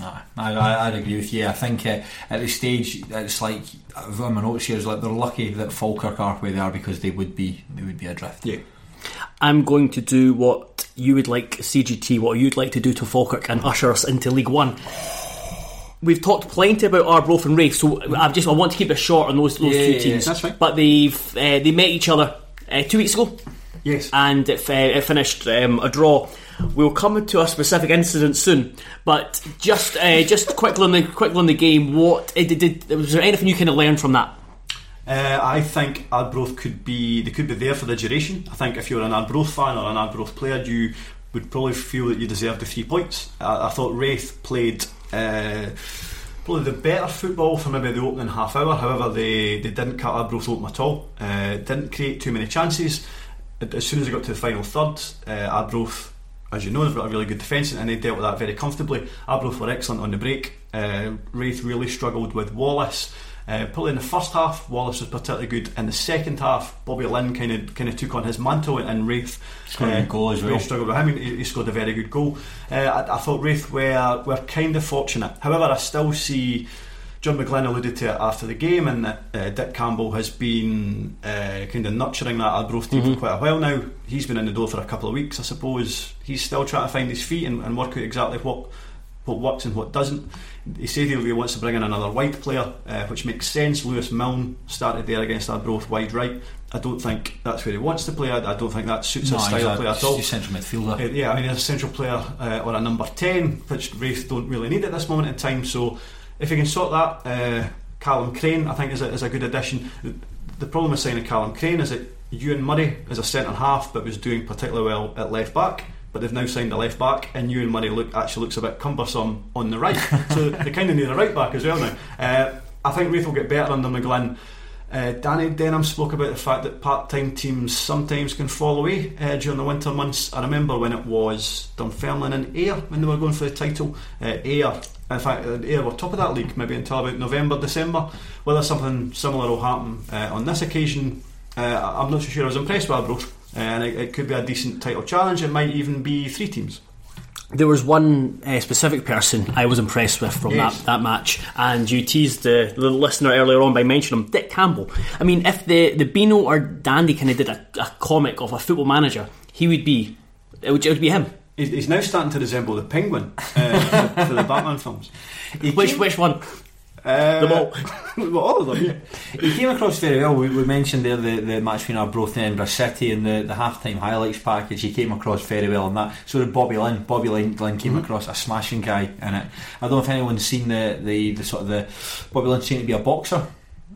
Ah, I, I, I'd agree with you. I think uh, at this stage it's like on my notes here is like they're lucky that Falkirk are where they are because they would be they would be adrift. Yeah. I'm going to do what you would like CGT, what you'd like to do to Falkirk, and usher us into League One. We've talked plenty about Arbroath and Raith, so I've just I want to keep it short on those those Yeah, two yeah, teams. that's. But they've uh, they met each other uh, two weeks ago, Yes. and it, uh, it finished um, a draw. We'll come to a specific incident soon, but just uh, just [LAUGHS] quickly on the quickly on the game. What uh, did, did was there anything you kind of learned from that? Uh, I think Arbroath could be they could be there for the duration. I think if you're an Arbroath fan or an Arbroath player, you would probably feel that you deserve the three points. I, I thought Raith played uh, probably the better football for maybe the opening half hour. However, they, they didn't cut Arbroath open at all. Uh, didn't create too many chances. As soon as they got to the final third, uh, Arbroath, as you know, they've got a really good defence and they dealt with that very comfortably. Arbroath were excellent on the break. Uh, Raith really struggled with Wallace. Uh, probably in the first half, Wallace was particularly good. In the second half, Bobby Linn kind of kind of took on his mantle, and, and Raith Scored a good goal as well. Struggled with him. He, he scored a very good goal. Uh, I, I thought Raith were were kind of fortunate. However, I still see. John McGlynn alluded to it after the game, and that uh, Dick Campbell has been uh, kind of nurturing that Arbroath team for quite a while now. He's been in the door for a couple of weeks, I suppose. He's still trying to find his feet and, and work out exactly what what works and what doesn't. He said he really wants to bring in another wide player, uh, which makes sense. Lewis Milne started there against Arbroath wide right. I don't think that's where he wants to play. I, I don't think that suits No, his style of play at all. he's a central midfielder. Uh, yeah, I mean, as a central player uh, or a number 10, which Raith don't really need at this moment in time. So, if you can sort that, uh, Callum Crane, I think, is a, is a good addition. The, the problem with signing Callum Crane is that Ewan Murray is a centre half but was doing particularly well at left back. But they've now signed a left back, and Ewan Murray look, actually looks a bit cumbersome on the right. so [LAUGHS] they kind of need a right back as well now. Uh, I think Raith will get better under McGlynn. Uh, Danny Denholm spoke about the fact that part-time teams sometimes can fall away uh, during the winter months. I remember when it was Dunfermline and Ayr when they were going for the title. Uh, Ayr, in fact, uh, Ayr were top of that league maybe until about November, December. Whether something similar will happen uh, on this occasion, uh, I'm not so sure. I was impressed with Arbroath, uh, and it, it could be a decent title challenge. It might even be three teams. There was one uh, specific person I was impressed with from Yes. that, that match, and you teased the, the listener earlier on by mentioning him, Dick Campbell. I mean, if the, the Beano or Dandy kind of did a, a comic of a football manager, he would be it would, it would be him. He's, now starting to resemble the penguin uh, for, for the Batman films. [LAUGHS] Which which one? Uh, The ball. well, all of them, yeah. He came across very well. We, we mentioned there the, the match between Arbroath and Edinburgh City and the, the half-time highlights package. He came across very well in that. So did Bobby Linn. Bobby Linn, Linn came Mm-hmm. across a smashing guy in it. I don't know if anyone's seen the, the, the sort of the Bobby Linn seemed to be a boxer.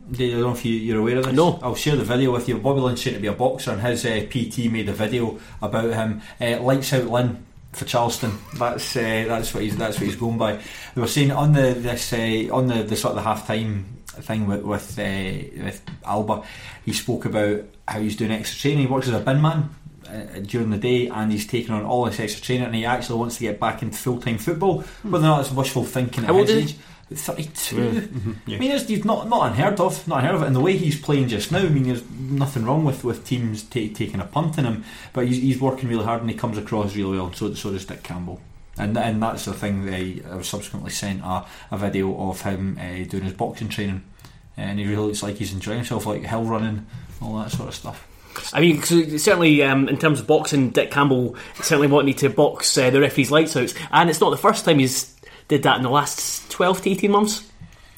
I don't know if you, you're aware of this. No. I'll share the video with you. Bobby Linn seemed to be a boxer, and his uh, PT made a video about him. Uh, Lights out Linn for Charleston. That's uh, that's what he's that's what he's going by. They were saying on the this uh, on the, the sort of the half time thing with with, uh, with Alba, he spoke about how he's doing extra training. He works as a bin man. Uh, during the day, and he's taking on all this extra training, and he actually wants to get back into full time football. Whether or not it's wishful thinking at his is he? age, 32. Yeah. I mean, it's, he's not not unheard of, not unheard of. And the way he's playing just now, I mean, there's nothing wrong with, with teams ta taking a punt on him. But he's, he's working really hard and he comes across really well. So so does Dick Campbell. And and that's the thing. They I, I was subsequently sent a, a video of him uh, doing his boxing training, and he really looks like he's enjoying himself, like hill running, all that sort of stuff. I mean, certainly um, in terms of boxing, Dick Campbell certainly wanted to box uh, the referee's lights out, and it's not the first time he's did that in the last twelve to eighteen months.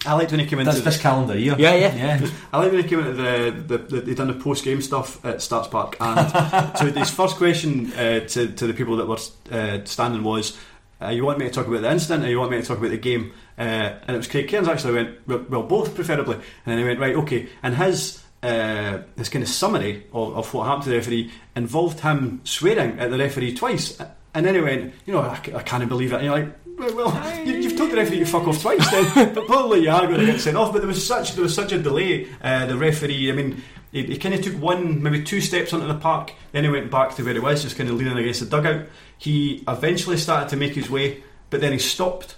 I liked when he came into That's this calendar year. Yeah, yeah. yeah. I like when he came into the, the, the he done the post game stuff at Stark's Park, and [LAUGHS] so his first question uh, to to the people that were uh, standing was, uh, "You want me to talk about the incident, or you want me to talk about the game?" Uh, and it was Craig Cairns actually went, "Well, well both preferably," and then he went, "Right, okay." And his uh, his kind of summary of, of what happened to the referee involved him swearing at the referee twice, and then he went, "You know, I can't believe it." And you're like. Well, well you, you've told the referee to fuck off twice, then, [LAUGHS] but probably you are going to get sent off. But there was such there was such a delay. Uh, the referee, I mean, he, he kind of took one, maybe two steps onto the park, then he went back to where he was, just kind of leaning against the dugout. He eventually started to make his way, but then he stopped.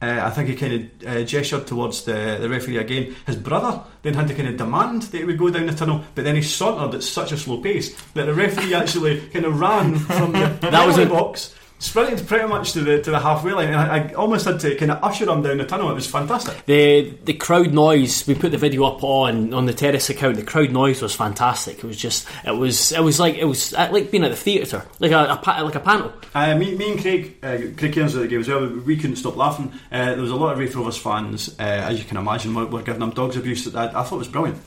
Uh, I think he kind of uh, gestured towards the, the referee again. His brother then had to kind of demand that he would go down the tunnel, but then he sauntered at such a slow pace that the referee actually kind of ran from the [LAUGHS] That was a- box, sprinted pretty much to the to the halfway line, and I, I almost had to kind of usher him down the tunnel. It was fantastic. The the crowd noise. We put the video up on on the terrace account. The crowd noise was fantastic. It was just it was it was like it was uh, like being at the theatre, like a, a like a panel. Uh, me, me and Craig, uh, Craig Cairns at the game as well. We couldn't stop laughing. Uh, there was a lot of Raith Rovers fans, uh, as you can imagine, were, were giving them dogs abuse. That I thought was brilliant.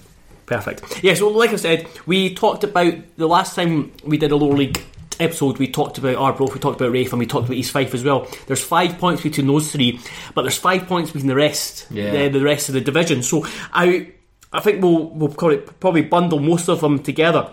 Perfect. Yeah, so like I said, we talked about the last time we did a lower league episode, we talked about Arbroath, we talked about Raith, and we talked about East Fife as well. There's five points between those three, but there's five points between the rest, Yeah. the, the rest of the division. So I, I think we'll we'll probably, probably bundle most of them together.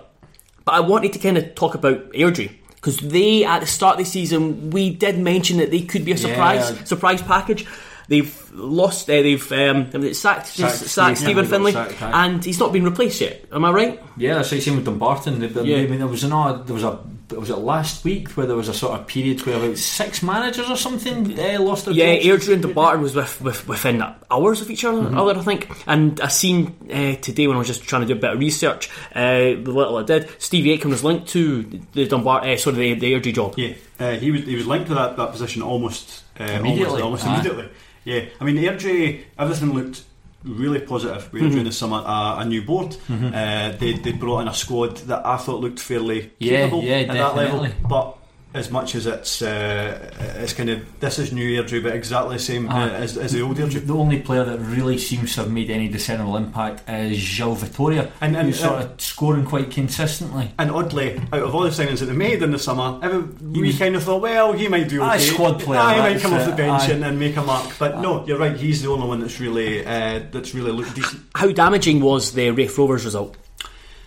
But I wanted to kind of talk about Airdrie. Because they, at the start of the season, we did mention that they could be a surprise Yeah. surprise package. They've lost. Uh, they've um, sacked, Sacked sacked, Stephen Finlay. Sacked, and he's not been replaced yet. Am I right? Yeah, that's right. Same with Dumbarton. They- Yeah. I mean, there was an odd, there was a was it last week where there was a sort of period where about six managers or something uh, lost their Yeah, jobs. Airdrie and Dumbarton was with, with, within hours of each other, Mm-hmm. other, I think. And I seen uh, today when I was just trying to do a bit of research, uh, the little I did, Stevie Aitken was linked to the Dunbar, uh, sorry, the, the Airdrie job. Yeah, uh, he was he was linked to that, that position almost uh, Immediately. almost, almost Aye. immediately. Yeah, I mean Airdrie, everything looked really positive. We Mm-hmm. were during the summer a, a new board. Uh, they they brought in a squad that I thought looked fairly Yeah, capable yeah, at that level, but. As much as it's uh, it's kind of this is new Airdrie, but exactly the same uh, as, as the old Airdrie. The only player that really seems to have made any discernible impact is Gilles Vittoria, And- and- who's sort of scoring quite consistently. And oddly, out of all the signings that they made in the summer, every, we kind of thought, well, he might do okay. Aye, squad player, Aye, he might come off the bench and, and make a mark. But no, you're right. He's the only one that's really uh, that's really looked decent. How damaging was the Raith Rovers result?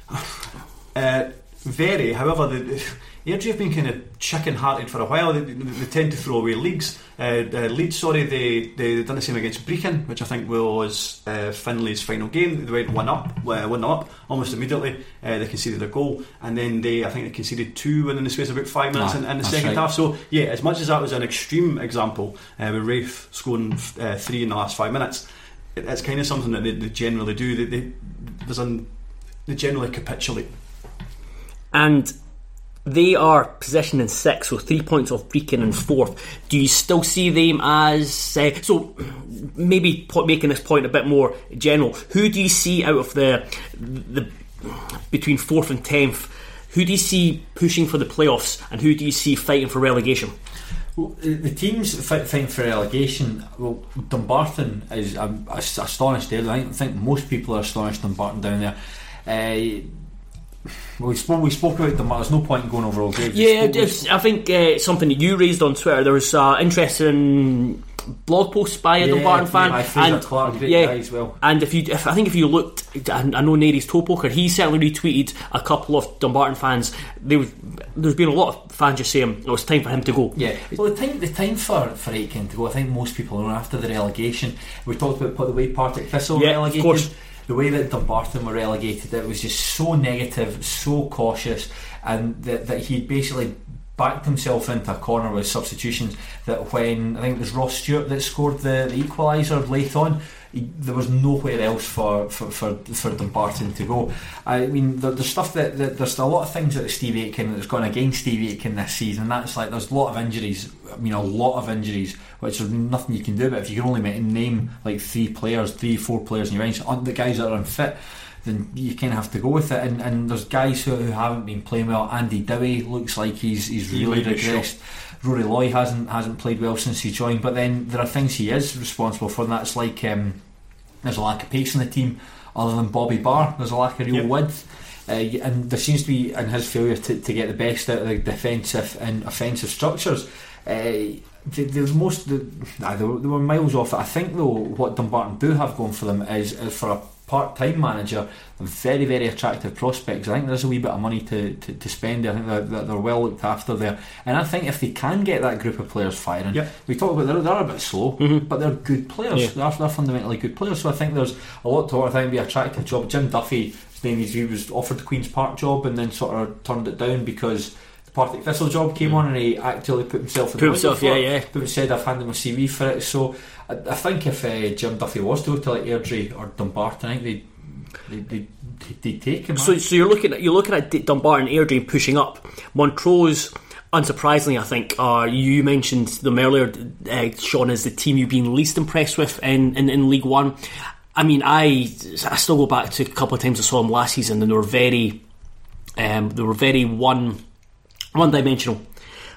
[SIGHS] Uh, very. However, the, Airdrie have been kind of chicken-hearted for a while. They, they, they tend to throw away leagues. Uh, uh, leads, sorry, they they done the same against Brechin, which I think was uh, Finley's final game. They went one up, uh, one up almost immediately. Uh, they conceded a goal, and then they I think they conceded two within the space of about five minutes Aye, in, in the second right. half. So yeah, as much as that was an extreme example, uh, with Raith scoring uh, three in the last five minutes, it, it's kind of something that they, they generally do. They, they there's an they generally capitulate. And they are positioned in sixth, so three points off Brechin in fourth. Do you still see them as uh, so? Maybe making this point a bit more general. Who do you see out of the the between fourth and tenth? Who do you see pushing for the playoffs, and who do you see fighting for relegation? Well, the teams fighting for relegation, well, Dumbarton is I'm astonished there. I think most people are astonished Dumbarton down there. Uh, we spoke, we spoke about them. But there's no point in going over all day. Yeah, I think uh, something that you raised on Twitter. There was uh, interesting blog post by a yeah, Dumbarton fan, yeah, and Clark, yeah, as well. And if you, if, I think if you looked, I, I know Nary's toe poker. He certainly retweeted a couple of Dumbarton fans. There was, there's been a lot of fans just saying it was time for him to go. Yeah, well, the time the time for for Aitken to go. I think most people know after the relegation. We talked about the way Partick Thistle yeah, relegated. Of course the way that Dumbarton were relegated, it was just so negative, so cautious, and that, that he basically backed himself into a corner with substitutions. That when I think it was Ross Stewart that scored the, the equaliser late on, there was nowhere else for, for, for, for Dumbarton to go. I mean, the, the stuff that, that, there's a lot of things that Steve Aitken that's gone against Steve Aitken this season. That's like there's a lot of injuries. I mean, a lot of injuries, which there's nothing you can do. But if you can only name like three players, three, four players in your bench, the guys that are unfit then you kind of have to go with it. And, and there's guys who, who haven't been playing well. Andy Dowie looks like he's he's really regressed. Rory Loy hasn't hasn't played well since he joined. But then there are things he is responsible for, and that's like um, there's a lack of pace in the team. Other than Bobby Barr, there's a lack of real yep. width. Uh, and there seems to be in his failure to, to get the best out of the defensive and offensive structures. Uh, there's most the, nah, they, were, they were miles off it. I think though what Dumbarton do have going for them is, is for a part-time manager, very very attractive prospects. I think there's a wee bit of money to, to, to spend. I think they're, they're, well looked after there, and I think if they can get that group of players firing, yep. we talk about they're, they're a bit slow, mm-hmm. but they're good players. Yeah. They're, they're, fundamentally good players. So I think there's a lot to. I think be attractive job. Jim Duffy, his name is, he was offered the Queens Park job and then sort of turned it down because. The Partick Thistle job came mm. on and he actually put himself in put himself, yeah, yeah. But said I've handed my CV for it. So I, I think if uh, Jim Duffy was to go to like Airdrie or Dumbarton, I think they they, they, take him. So, so you're looking at you're looking at Dumbarton Airdrie pushing up. Montrose, unsurprisingly, I think uh, you mentioned them earlier. Uh, Sean is the team you've been least impressed with in, in, in League One. I mean, I I still go back to a couple of times I saw them last season, and they were very um, they were very one one dimensional.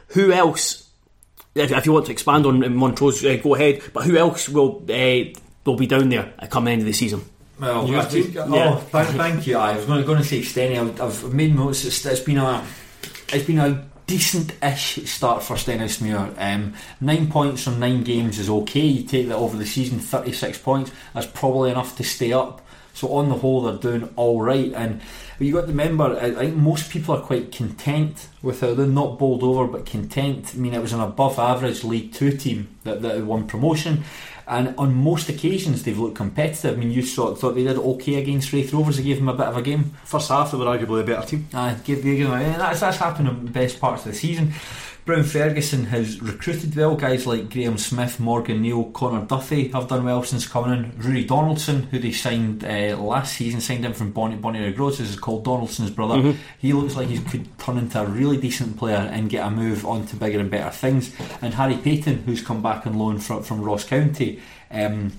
Who else? If, if, you want to expand on Montrose, uh, go ahead. But who else will uh, will be down there at come the end of the season? Well, you, think, oh, yeah. thank, thank, you. I was going to, going to say Steny. I've, I've made notes. It's, it's been a it's been a decent-ish start for Stenhousemuir. Um, nine points from nine games is okay. You take that over the season, thirty-six points. That's probably enough to stay up. So on the whole, they're doing all right. And you got to remember, I think most people are quite content with how they're not bowled over, but content. I mean, it was an above-average League Two team that, that won promotion and on most occasions they've looked competitive. I mean, you saw, thought they did okay against Raith Rovers. They gave them a bit of a game. First half, they were arguably a better team. Uh, give, give them, that's, that's happened in the best parts of the season. Brown Ferguson has recruited well. Guys like Graham Smith, Morgan Neal, Connor Duffy have done well since coming in. Rory Donaldson, who they signed uh, last season, signed in from Bonnie Bonnyrigg Rose, this is Coll Donaldson's brother. Mm-hmm. He looks like he could turn into a really decent player and get a move on to bigger and better things. And Harry Paton, who's come back on loan from, from Ross County, um,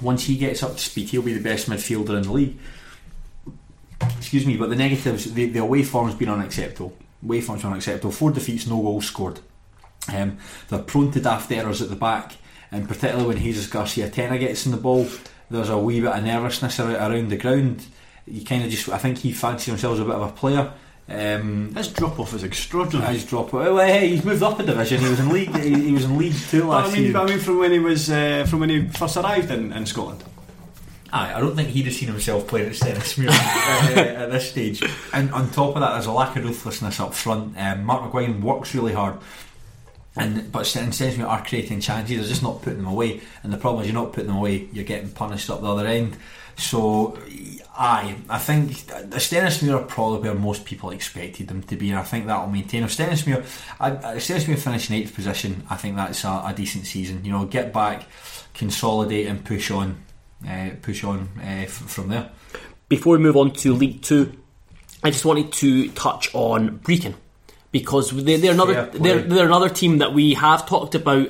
once he gets up to speed, he'll be the best midfielder in the league. Excuse me, but the negatives, the, the away form's been unacceptable waveforms unacceptable. Four defeats, no goals scored. Um, they're prone to daft errors at the back, and particularly when Jesus Garcia Tena gets in the ball, there's a wee bit of nervousness around the ground. You kind of just, I think he fancies himself as a bit of a player. Um, his drop off is extraordinary. His drop off. Well, hey, he's moved up a division. He was in league. he, he was in League Two last I mean, season. I mean, from when he was uh, from when he first arrived in, in Scotland. Aye, I don't think he'd have seen himself playing at Stenhousemuir uh, [LAUGHS] at this stage. And on top of that, there's a lack of ruthlessness up front. Um, Mark McGuigan works really hard. And but Stenhousemuir are creating chances, they're just not putting them away. And the problem is, you're not putting them away, you're getting punished up the other end. So, aye, I think Stenhousemuir are probably where most people expected them to be, and I think that will maintain. If Stenhousemuir, if Stenhousemuir finish in eighth position, I think that's a, a decent season. You know, get back, consolidate, and push on push on uh, f- from there. Before we move on to League Two, I just wanted to touch on Brechin because they're, they're another they're, they're another team that we have talked about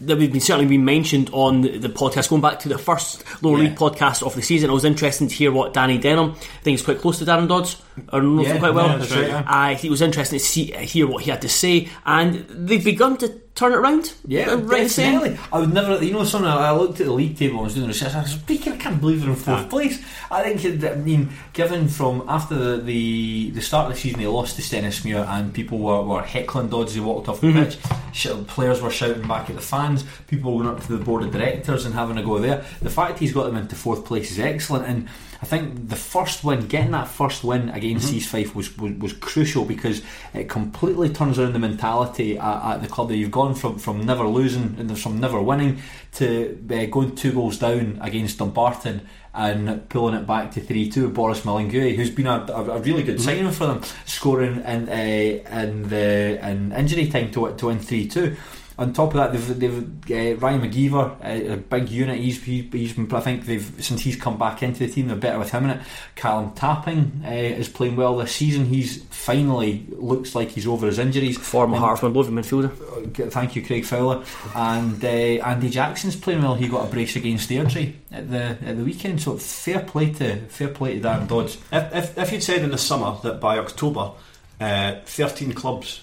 that we've been certainly been mentioned on the, podcast. Going back to the first lower Yeah. league podcast of the season, it was interesting to hear what Danny Denholm. I think he's quite close to Darren Dodds. I don't know Yeah, quite well. yeah, right, yeah. Uh, it was interesting to see hear what he had to say, and they've begun to turn it around. Yeah, Uh, right definitely. I would never, you know, something. I looked at the league table and was doing research. I was speaking. I can't believe they're in fourth place. I think, I mean, given from after the, the the start of the season, they lost to Stenhousemuir and people were, were heckling Dodds. They walked off the Mm-hmm. pitch. Players were shouting back at the fans. People were going up to the board of directors and having a go there. The fact he's got them into fourth place is excellent. And I think the first win, getting that first win against East Fife was, was was crucial because it completely turns around the mentality at, at the club that you've gone from from never losing and from never winning to uh, going two goals down against Dumbarton and pulling it back to 3 2 with Boris Malingui, who's been a, a, a really good signing for them, scoring in, uh, in, the, in injury time to, to win 3 2. On top of that, they've, they've uh, Ryan McGeever, uh, a big unit. He's, he, he's been, I think they've since he's come back into the team, they're better with him in it. Callum Tapping uh, is playing well this season. He's finally looks like he's over his injuries. Former And- Hearts Midlothian midfielder. uh, Thank you, Craig Fowler. And uh, Andy Jackson's playing well. He got a brace against Airdrie at the at the weekend. So fair play to fair play to Darren Dodds. If, if, if you'd said in the summer that by October, uh, 13 clubs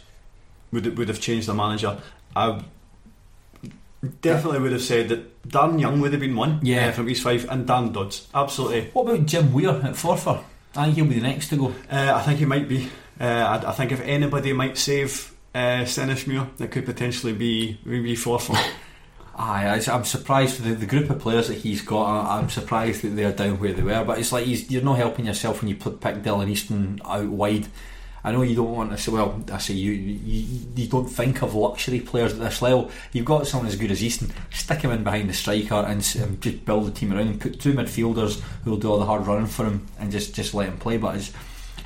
would would have changed their manager, I definitely would have said that Dan Young would have been one Yeah. uh, from East Fife and Dan Dodds. Absolutely. What about Jim Weir at Forfar? I think he'll be the next to go. Uh, I think he might be. Uh, I, I think if anybody might save uh, Stenhousemuir, it could potentially be maybe Forfar. [LAUGHS] Aye, I- I'm surprised for the, the group of players that he's got. I- I'm surprised that they're down where they were. But it's like he's, you're not helping yourself when you put pick Dylan Easton out wide. I know you don't want to say. Well, I say you, you you don't think of luxury players at this level. You've got someone as good as Easton. Stick him in behind the striker and, and just build the team around him. Put two midfielders who will do all the hard running for him and just just let him play. But it's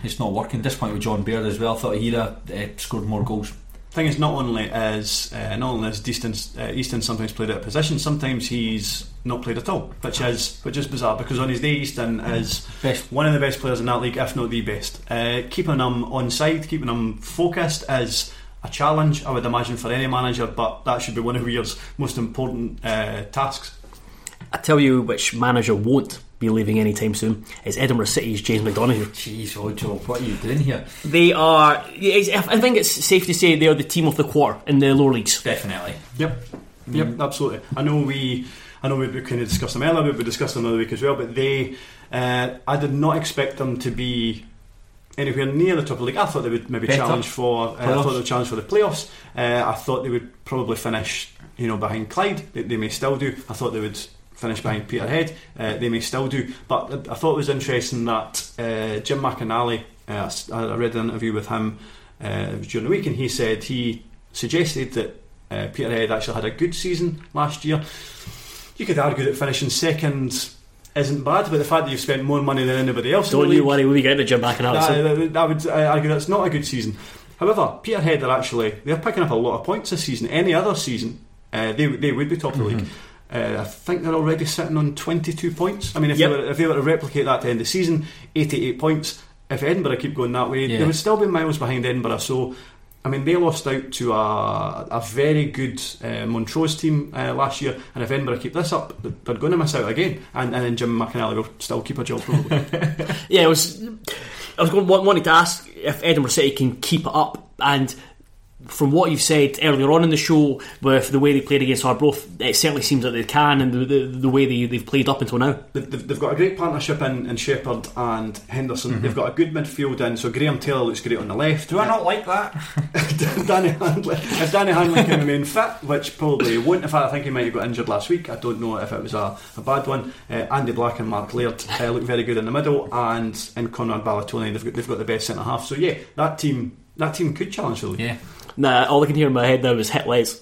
it's not working. At this point with John Baird as well. Thought he'd have uh, scored more goals. Thing is, not only is uh, not only is Easton, uh, Easton sometimes played out of position, sometimes he's not played at all, which is which is bizarre because on his day Easton is Best one of the best players in that league, if not the best. Uh, keeping him on side, keeping him focused is a challenge, I would imagine, for any manager, but that should be one of Weir's most important uh, tasks. I tell you which manager won't be leaving anytime soon. It's Edinburgh City's James McDonaugh. Jeez, Ojo, what are you doing here? They are. it's- I think it's safe to say they are the team of the quarter in the lower leagues. Definitely. Yep. Yep, absolutely. I know we, I know we, we kind of discussed them earlier, but we discussed them another week as well. But they, uh, I did not expect them to be anywhere near the top of the league. I thought they would maybe Better. challenge for. Uh, I Playoffs. thought they would challenge for the playoffs. Uh, I thought they would probably finish, you know, behind Clyde. They, they may still do. I thought they would finish behind Peterhead. Uh, they may still do. But I thought it was interesting that uh, Jim McInally. Uh, I read an interview with him uh, during the week, and he said he suggested that uh, Peterhead actually had a good season last year. You could argue that finishing second isn't bad, but the fact that you've spent more money than anybody else, Don't you league, worry, we'll be getting to Jim back in that, so. that, that would I argue that's not a good season. However, Peterhead are actually they're picking up a lot of points this season. Any other season, uh, they they would be top of the league. Uh, I think they're already sitting on 22 points. I mean, if, Yep. they were, if they were to replicate that to end the season, 88 points. If Edinburgh keep going that way, Yeah. they would still be miles behind Edinburgh. So, I mean, they lost out to a, a very good uh, Montrose team uh, last year, and if Edinburgh keep this up, they're going to miss out again. And, and then Jim McInally will still keep a job probably. [LAUGHS] Yeah, it was. I was going, wanting to ask if Edinburgh City can keep it up, and from what you've said earlier on in the show, with the way they played against Arbroath, it certainly seems that they can, and the, the, the way they, they've played up until now. They've, they've they've got a great partnership in, in Shepherd and Henderson. They've got a good midfield in, so Graham Taylor looks great on the left. Do I not like that? [LAUGHS] Danny Handley. If Danny Handley can remain fit, which probably he won't. In fact, I think he might have got injured last week. I don't know if it was a, a bad one. Uh, Andy Black and Mark Laird uh, look very good in the middle, and in Conrad Balatoni, they've got, they've got the best centre half. So yeah, that team that team could challenge the league. Yeah. Nah, all I can hear in my head now is hit Les.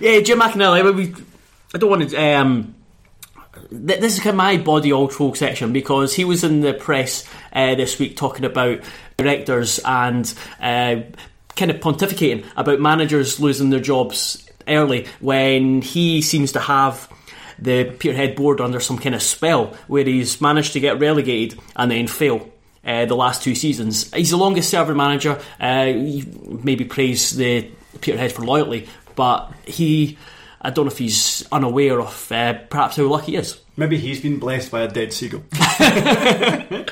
yeah, Jim McInally. I, we, I don't want to. Um, th- this is kind of my body all section because he was in the press uh, this week talking about directors and uh, kind of pontificating about managers losing their jobs early when he seems to have the Peterhead board under some kind of spell where he's managed to get relegated and then fail. Uh, the last two seasons, he's the longest serving manager. Uh, he maybe praise the Peterhead for loyalty, but he. I don't know if he's unaware of uh, perhaps how lucky he is. Maybe he's been blessed by a dead seagull. [LAUGHS]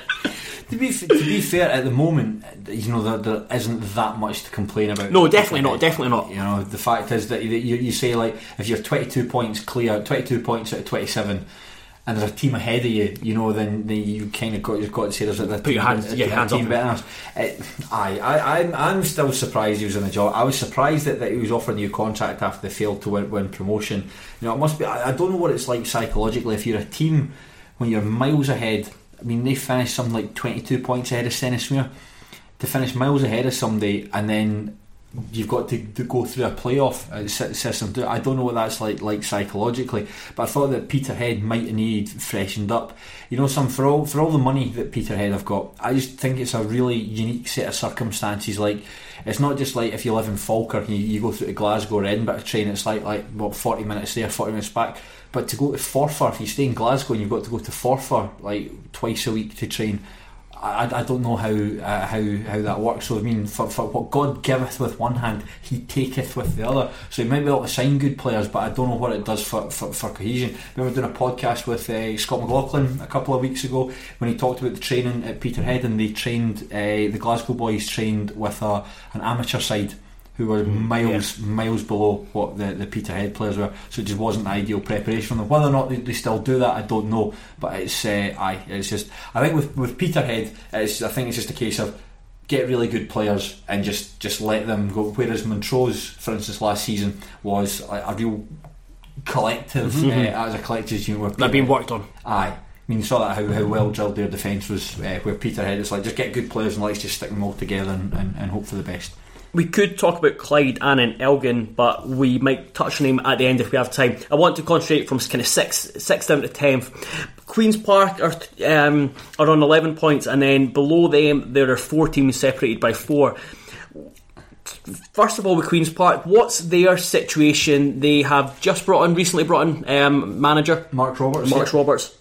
To be, f- to be fair, at the moment, you know, there, there isn't that much to complain about. No, definitely not, definitely not. You know, the fact is that you, you, you say, like, if you're 22 points clear, 22 points out of 27, and there's a team ahead of you, you know, then, then you kind of got, you've got to say there's a, Put your hands- yeah, hands team up. better. It, aye, I, I'm, I'm still surprised he was in the job. I was surprised that, that he was offered a new contract after they failed to win, win promotion. You know, it must be, I, I don't know what it's like psychologically if you're a team when you're miles ahead. I mean, they finished something like 22 points ahead of Stenhousemuir. To finish miles ahead of somebody and then you've got to, to go through a playoff uh, system. I don't know what that's like like psychologically, but I thought that Peterhead might needed freshened up. You know, some for all for all the money that Peterhead have got, I just think it's a really unique set of circumstances. Like, it's not just like if you live in Falkirk and you, you go through to Glasgow or Edinburgh train. It's like like what forty minutes there, forty minutes back. But to go to Forfar, if you stay in Glasgow and you've got to go to Forfar like twice a week to train, I, I don't know how uh, how how that works. So I mean, for, for what God giveth with one hand, He taketh with the other. So He might be able to sign good players, but I don't know what it does for, for, for cohesion. We were doing a podcast with uh, Scott McLaughlin a couple of weeks ago when he talked about the training at Peterhead, and they trained uh, the Glasgow boys trained with a, an amateur side who were miles miles below what the, the Peterhead players were. So it just wasn't ideal preparation for them. Whether or not they, they still do that, I don't know. But it's uh, aye, it's just I think with with Peterhead, it's I think it's just a case of get really good players and just just let them go. Whereas Montrose, for instance, last season was a, a real collective uh, as a collective unit. being Peterhead- worked on. Aye. I mean, you saw that how, how well drilled their defence was. Uh, where Peterhead, it's like just get good players and let's just stick them all together and, and, and hope for the best. We could talk about Clyde and Elgin, but we might touch on him at the end if we have time. I want to concentrate from kind of six, six down to tenth. Queens Park are um, are on eleven points, and then below them there are four teams separated by four. First of all, with Queens Park, what's their situation? They have just brought in recently brought in um, manager Mark Roberts. Mark yeah. Roberts.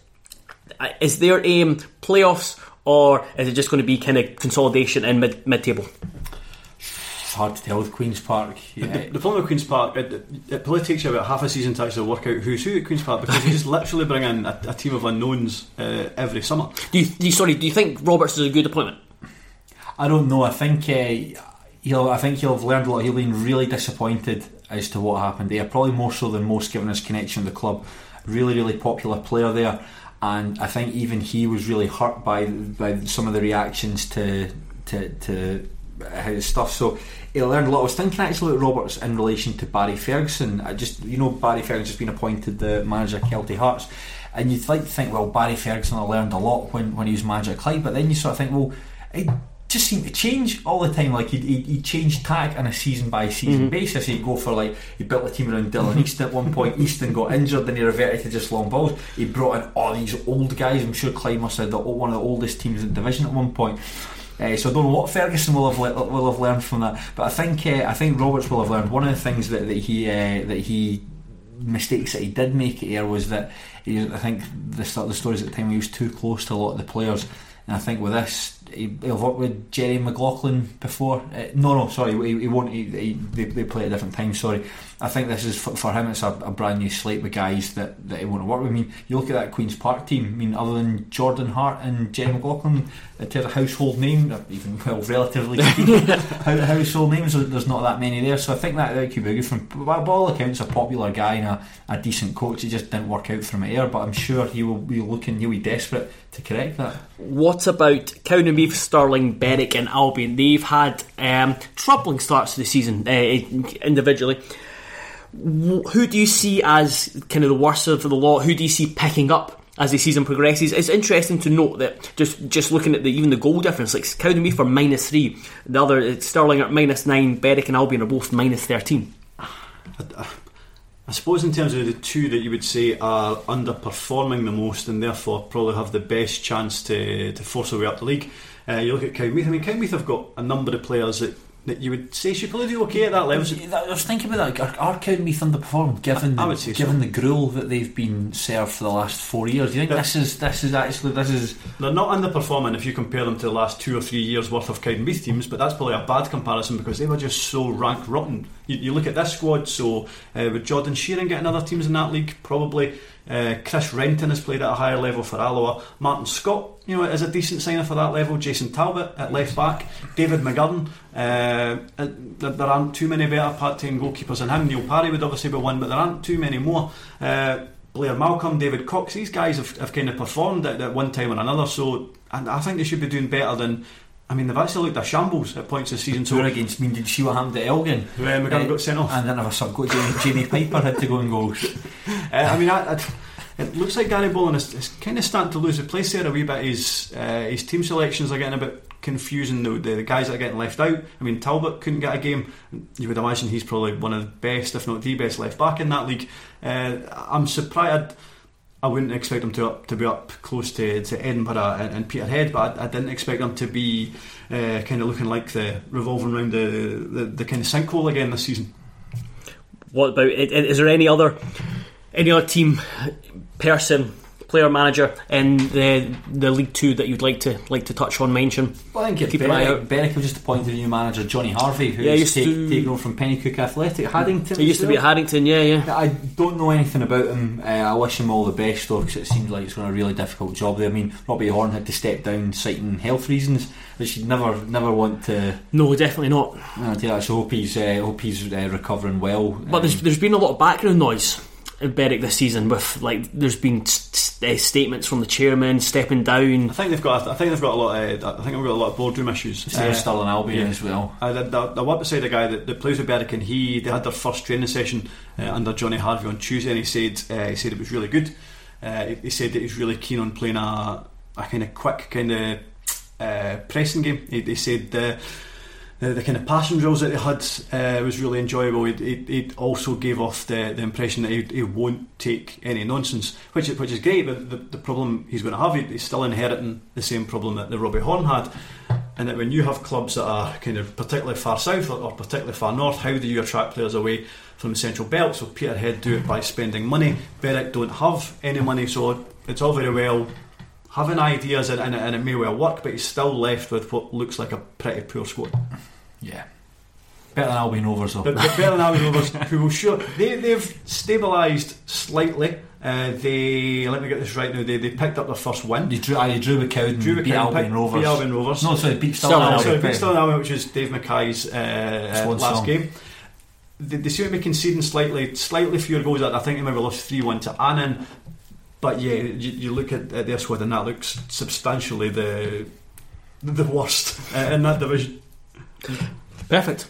Uh, Is their aim playoffs, or is it just going to be kind of consolidation in mid mid table? It's hard to tell with Queens Park. Yeah. The, the problem with Queen's Park, it, it probably takes you about half a season to actually work out who's who at Queen's Park because you just [LAUGHS] literally bring in a, a team of unknowns uh, every summer. Do you, do you sorry? Do you think Roberts is a good appointment? I don't know. I think uh, he'll. I think he'll have learned a lot. He'll been really disappointed as to what happened there. Probably more so than most, given his connection with the club. Really, really popular player there, and I think even he was really hurt by by some of the reactions to to to his stuff. So he learned a lot. I was thinking actually about Roberts in relation to Barry Ferguson. I just you know Barry Ferguson's been appointed the manager of Kelty Hearts. And you'd like to think, well, Barry Ferguson learned a lot when, when he was manager at Clyde, but then you sort of think, well, it just seemed to change all the time. Like he'd, he'd, he'd change tack on a season by season mm-hmm. basis. He'd go for like he built a team around Dylan Easton at one point. Easton got injured, then he reverted to just long balls. He brought in all these old guys. I'm sure Clyde must have the, one of the oldest teams in the division at one point. Uh, so I don't know what Ferguson will have le- will have learned from that, but I think uh, I think Roberts will have learned. One of the things that, that he uh, that he mistakes that he did make here was that he, I think the the stories at the time he was too close to a lot of the players, and I think with this he, he'll worked with Jerry McLaughlin before. No, no, sorry, he, he won't. He, he, they, they play at different times. Sorry, I think this is for, for him. It's a, a brand new slate with guys that, that he want to work with. I mean, you look at that Queens Park team. I mean, other than Jordan Hart and Jerry McLaughlin, it is a household name. uh, Even well, relatively [LAUGHS] household names. There's not that many there. So I think that, that could be good from. By all accounts, a popular guy and a, a decent coach. He just didn't work out from it here. But I'm sure he will be looking. He'll be desperate to correct that. What about Cowdenbeath, Stirling, Berwick, and Albion? They've had um, troubling starts to the season uh, individually. Wh- Who do you see as kind of the worst of the lot? Who do you see picking up as the season progresses? It's interesting to note that just just looking at the even the goal difference, like Cowdenbeath for minus three, the other uh, Stirling are minus nine, Berwick and Albion are both minus thirteen. I suppose in terms of the two that you would say are underperforming the most and therefore probably have the best chance to, to force their way up the league, uh, you look at Cowdenbeath. I mean, Cowdenbeath have got a number of players that that you would say she probably do okay at that level. I was thinking about that. Are, are Cowdenbeath underperformed given the, would say so. given the gruel that they've been served for the last four years? Do you think this is this is actually this is They're not underperforming if you compare them to the last two or three years worth of Cowdenbeath teams, but that's probably a bad comparison because they were just so rank rotten. You, you look at this squad, so uh, with Jordan Sheeran getting other teams in that league, probably uh, Chris Renton has played at a higher level for Alloa. Martin Scott, you know, is a decent signer for that level. Jason Talbot at left back, David McGurn. Uh, uh, there there aren't too many better part-time goalkeepers than him. Neil Parry would obviously be one, but there aren't too many more. Uh, Blair Malcolm, David Cox, these guys have, have kind of performed at, at one time or another. So, and I think they should be doing better than. I mean, they've actually looked a shambles at points this season. So, uh, against me? Did you see what happened to Elgin? McGurn got sent off. and then our sub got Jamie, Jamie Piper had to go and go. [LAUGHS] Uh, I mean, I, I, it looks like Gary Bollan is, is kind of starting to lose the place there a wee bit. His uh, his team selections are getting a bit confusing. The, the, guys that are getting left out. I mean, Talbot couldn't get a game. You would imagine he's probably one of the best, if not the best, left back in that league. Uh, I'm surprised. I wouldn't expect them to up, to be up close to, to Edinburgh and, and Peterhead, but I, I didn't expect them to be uh, kind of looking like the revolving around the, the, the kind of sinkhole again this season. What about? Is there any other any other team, person, player, manager in the the League Two that you'd like to like to touch on, mention? Well, I think Keep an eye out. Have just appointed a new manager, Johnny Harvey, who's Yeah, used take, to- taken over from Penicuik Athletic. Haddington. He used to be at Haddington, yeah, yeah. I don't know anything about him. Uh, I wish him all the best, though, because it seems like he's got a really difficult job there. I mean, Robbie Horn had to step down citing health reasons, which you'd never, never want to. No, definitely not. Do that. So hope he's, uh, hope he's uh, recovering well. But there's Um, there's been a lot of background noise Berwick this season. With like, there's been s- s- uh, statements from the chairman stepping down. I think they've got. I think they've got a lot. Of, I think they've got a lot of boardroom issues. Sarah Uh, Stirling Albion yeah. as well. I did. I, I worked beside a guy that, that plays with Berwick, and he they had their first training session uh, under Johnny Harvey on Tuesday, and he said uh, he said it was really good. Uh, he, he said that he's really keen on playing a, a kind of quick kind of uh, pressing game. He, he said the, the kind of passion drills that he had uh, was really enjoyable. He also gave off the, the impression that he, won't take any nonsense, which is, which is great. But the, the problem he's going to have, he- he's still inheriting the same problem that the Robbie Horn had. And that when you have clubs that are kind of particularly far south or, or particularly far north, how do you attract players away from the central belt? So Peterhead do it by spending money. Berwick don't have any money, so it's all very well having ideas and, and, it- and it may well work, but he's still left with what looks like a pretty poor squad. Yeah. Better than Albion Rovers, though. But, but better than Albion Rovers, [LAUGHS] who will sure they they've stabilised slightly. Uh, they let me get this right now. They, they picked up their first win. They drew, aye, they drew with Cowden, Drew with beat Cowden, Albion picked- Rovers. beat Albion Rovers. No, sorry, beat Stirling Stirling Albion. Sorry, beat Stirling Albion, which is Dave Mackay's uh, uh, last song. game. They, they seem to be conceding slightly, slightly fewer goals. I think they maybe lost three one to Annan. But yeah, you, you look at, at their squad and that looks substantially the the worst [LAUGHS] in that division. Perfect.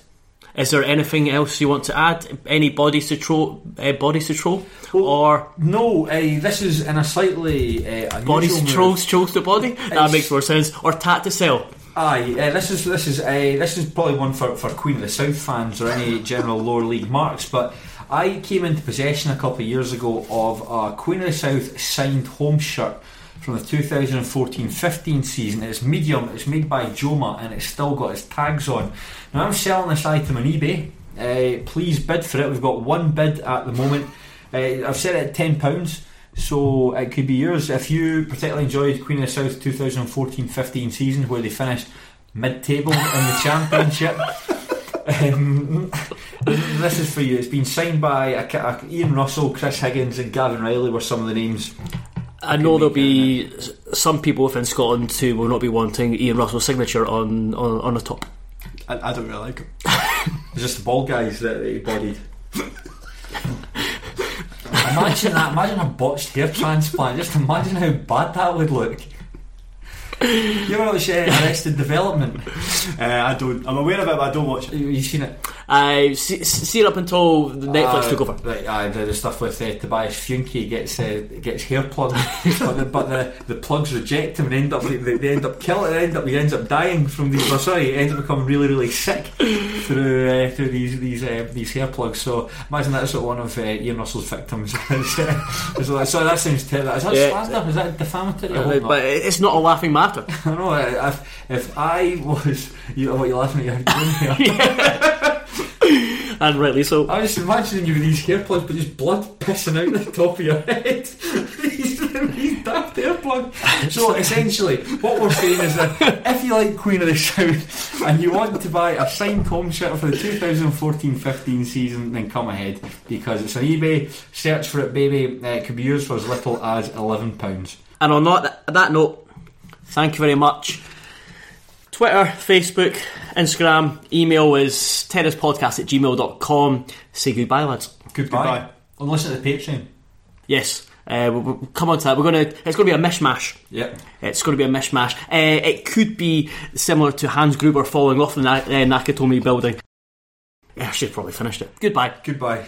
Is there anything else you want to add? Any bodies to throw? Uh, bodies to throw? or No, uh, this is in a slightly uh, unusual bodies to trolls, trolls to body? That It's- makes more sense. Or tat to sell? Aye, uh, this is this is uh, this is probably one for, for Queen of the South fans or any general lower league marks. But I came into possession a couple of years ago of a Queen of the South signed home shirt from the 2014-15 season. It's medium. It's made by Joma and it's still got its tags on. Now I'm selling this item on eBay. Uh, please bid for it. We've got one bid at the moment. Uh, I've set it at ten pounds. So it could be yours if you particularly enjoyed Queen of the South 2014-15 season where they finished mid-table in the championship. [LAUGHS] Um, this is for you. It's been signed by a, a, Iain Russell, Chris Higgins, and Gavin Reilly. Were some of the names. I know there'll be some people within Scotland who will not be wanting Iain Russell's signature on, on, on the top. I, I don't really like him. [LAUGHS] Is this the bald guys that he bodied? [LAUGHS] imagine that. Imagine a botched hair transplant. Just imagine how bad that would look. [LAUGHS] You ever watch uh, Arrested Development? Uh, I don't. I'm aware of it, but I don't watch it. You you seen it? I see, see it up until Netflix Uh, took over. Right, aye, the, the stuff with uh, Tobias Funke gets uh, gets hair plugged, [LAUGHS] but, the, but the, the plugs reject him and end up they, they end up killing. End up he ends up dying from these. Well, sorry, he ends up becoming really really sick through uh, through these these uh, these hair plugs. So imagine that's what one of uh, Iain Russell's victims. [LAUGHS] is, uh, so, that- so that sounds terrible. Is that Yeah. slander? Is that defamatory? Uh, but it's not a laughing matter. [LAUGHS] I know. uh, If, if I was, you, what you laughing at? Your here. [LAUGHS] and rightly so. I was just imagining you with these hair plugs, but just blood pissing out the top of your head. [LAUGHS] these, these daft hair plugs. So [LAUGHS] essentially, what we're saying is that if you like Queen of the South and you want to buy a signed home shirt for the 2014-15 season, then come ahead because it's on eBay. Search for it, baby. Uh, it could be yours for as little as eleven pounds. And on that, that note, thank you very much. Twitter, Facebook, Instagram, email is terracepodcast at gmail.com. Say goodbye, lads. Goodbye. Goodbye. And listen to the Patreon. Yes, uh, we'll, we'll come on to that. We're gonna. It's going to be a mishmash. Yep. It's going to be a mishmash. Uh, it could be similar to Hans Gruber falling off the Na- uh, Nakatomi building. Yeah, I should have probably finished it. Goodbye. Goodbye.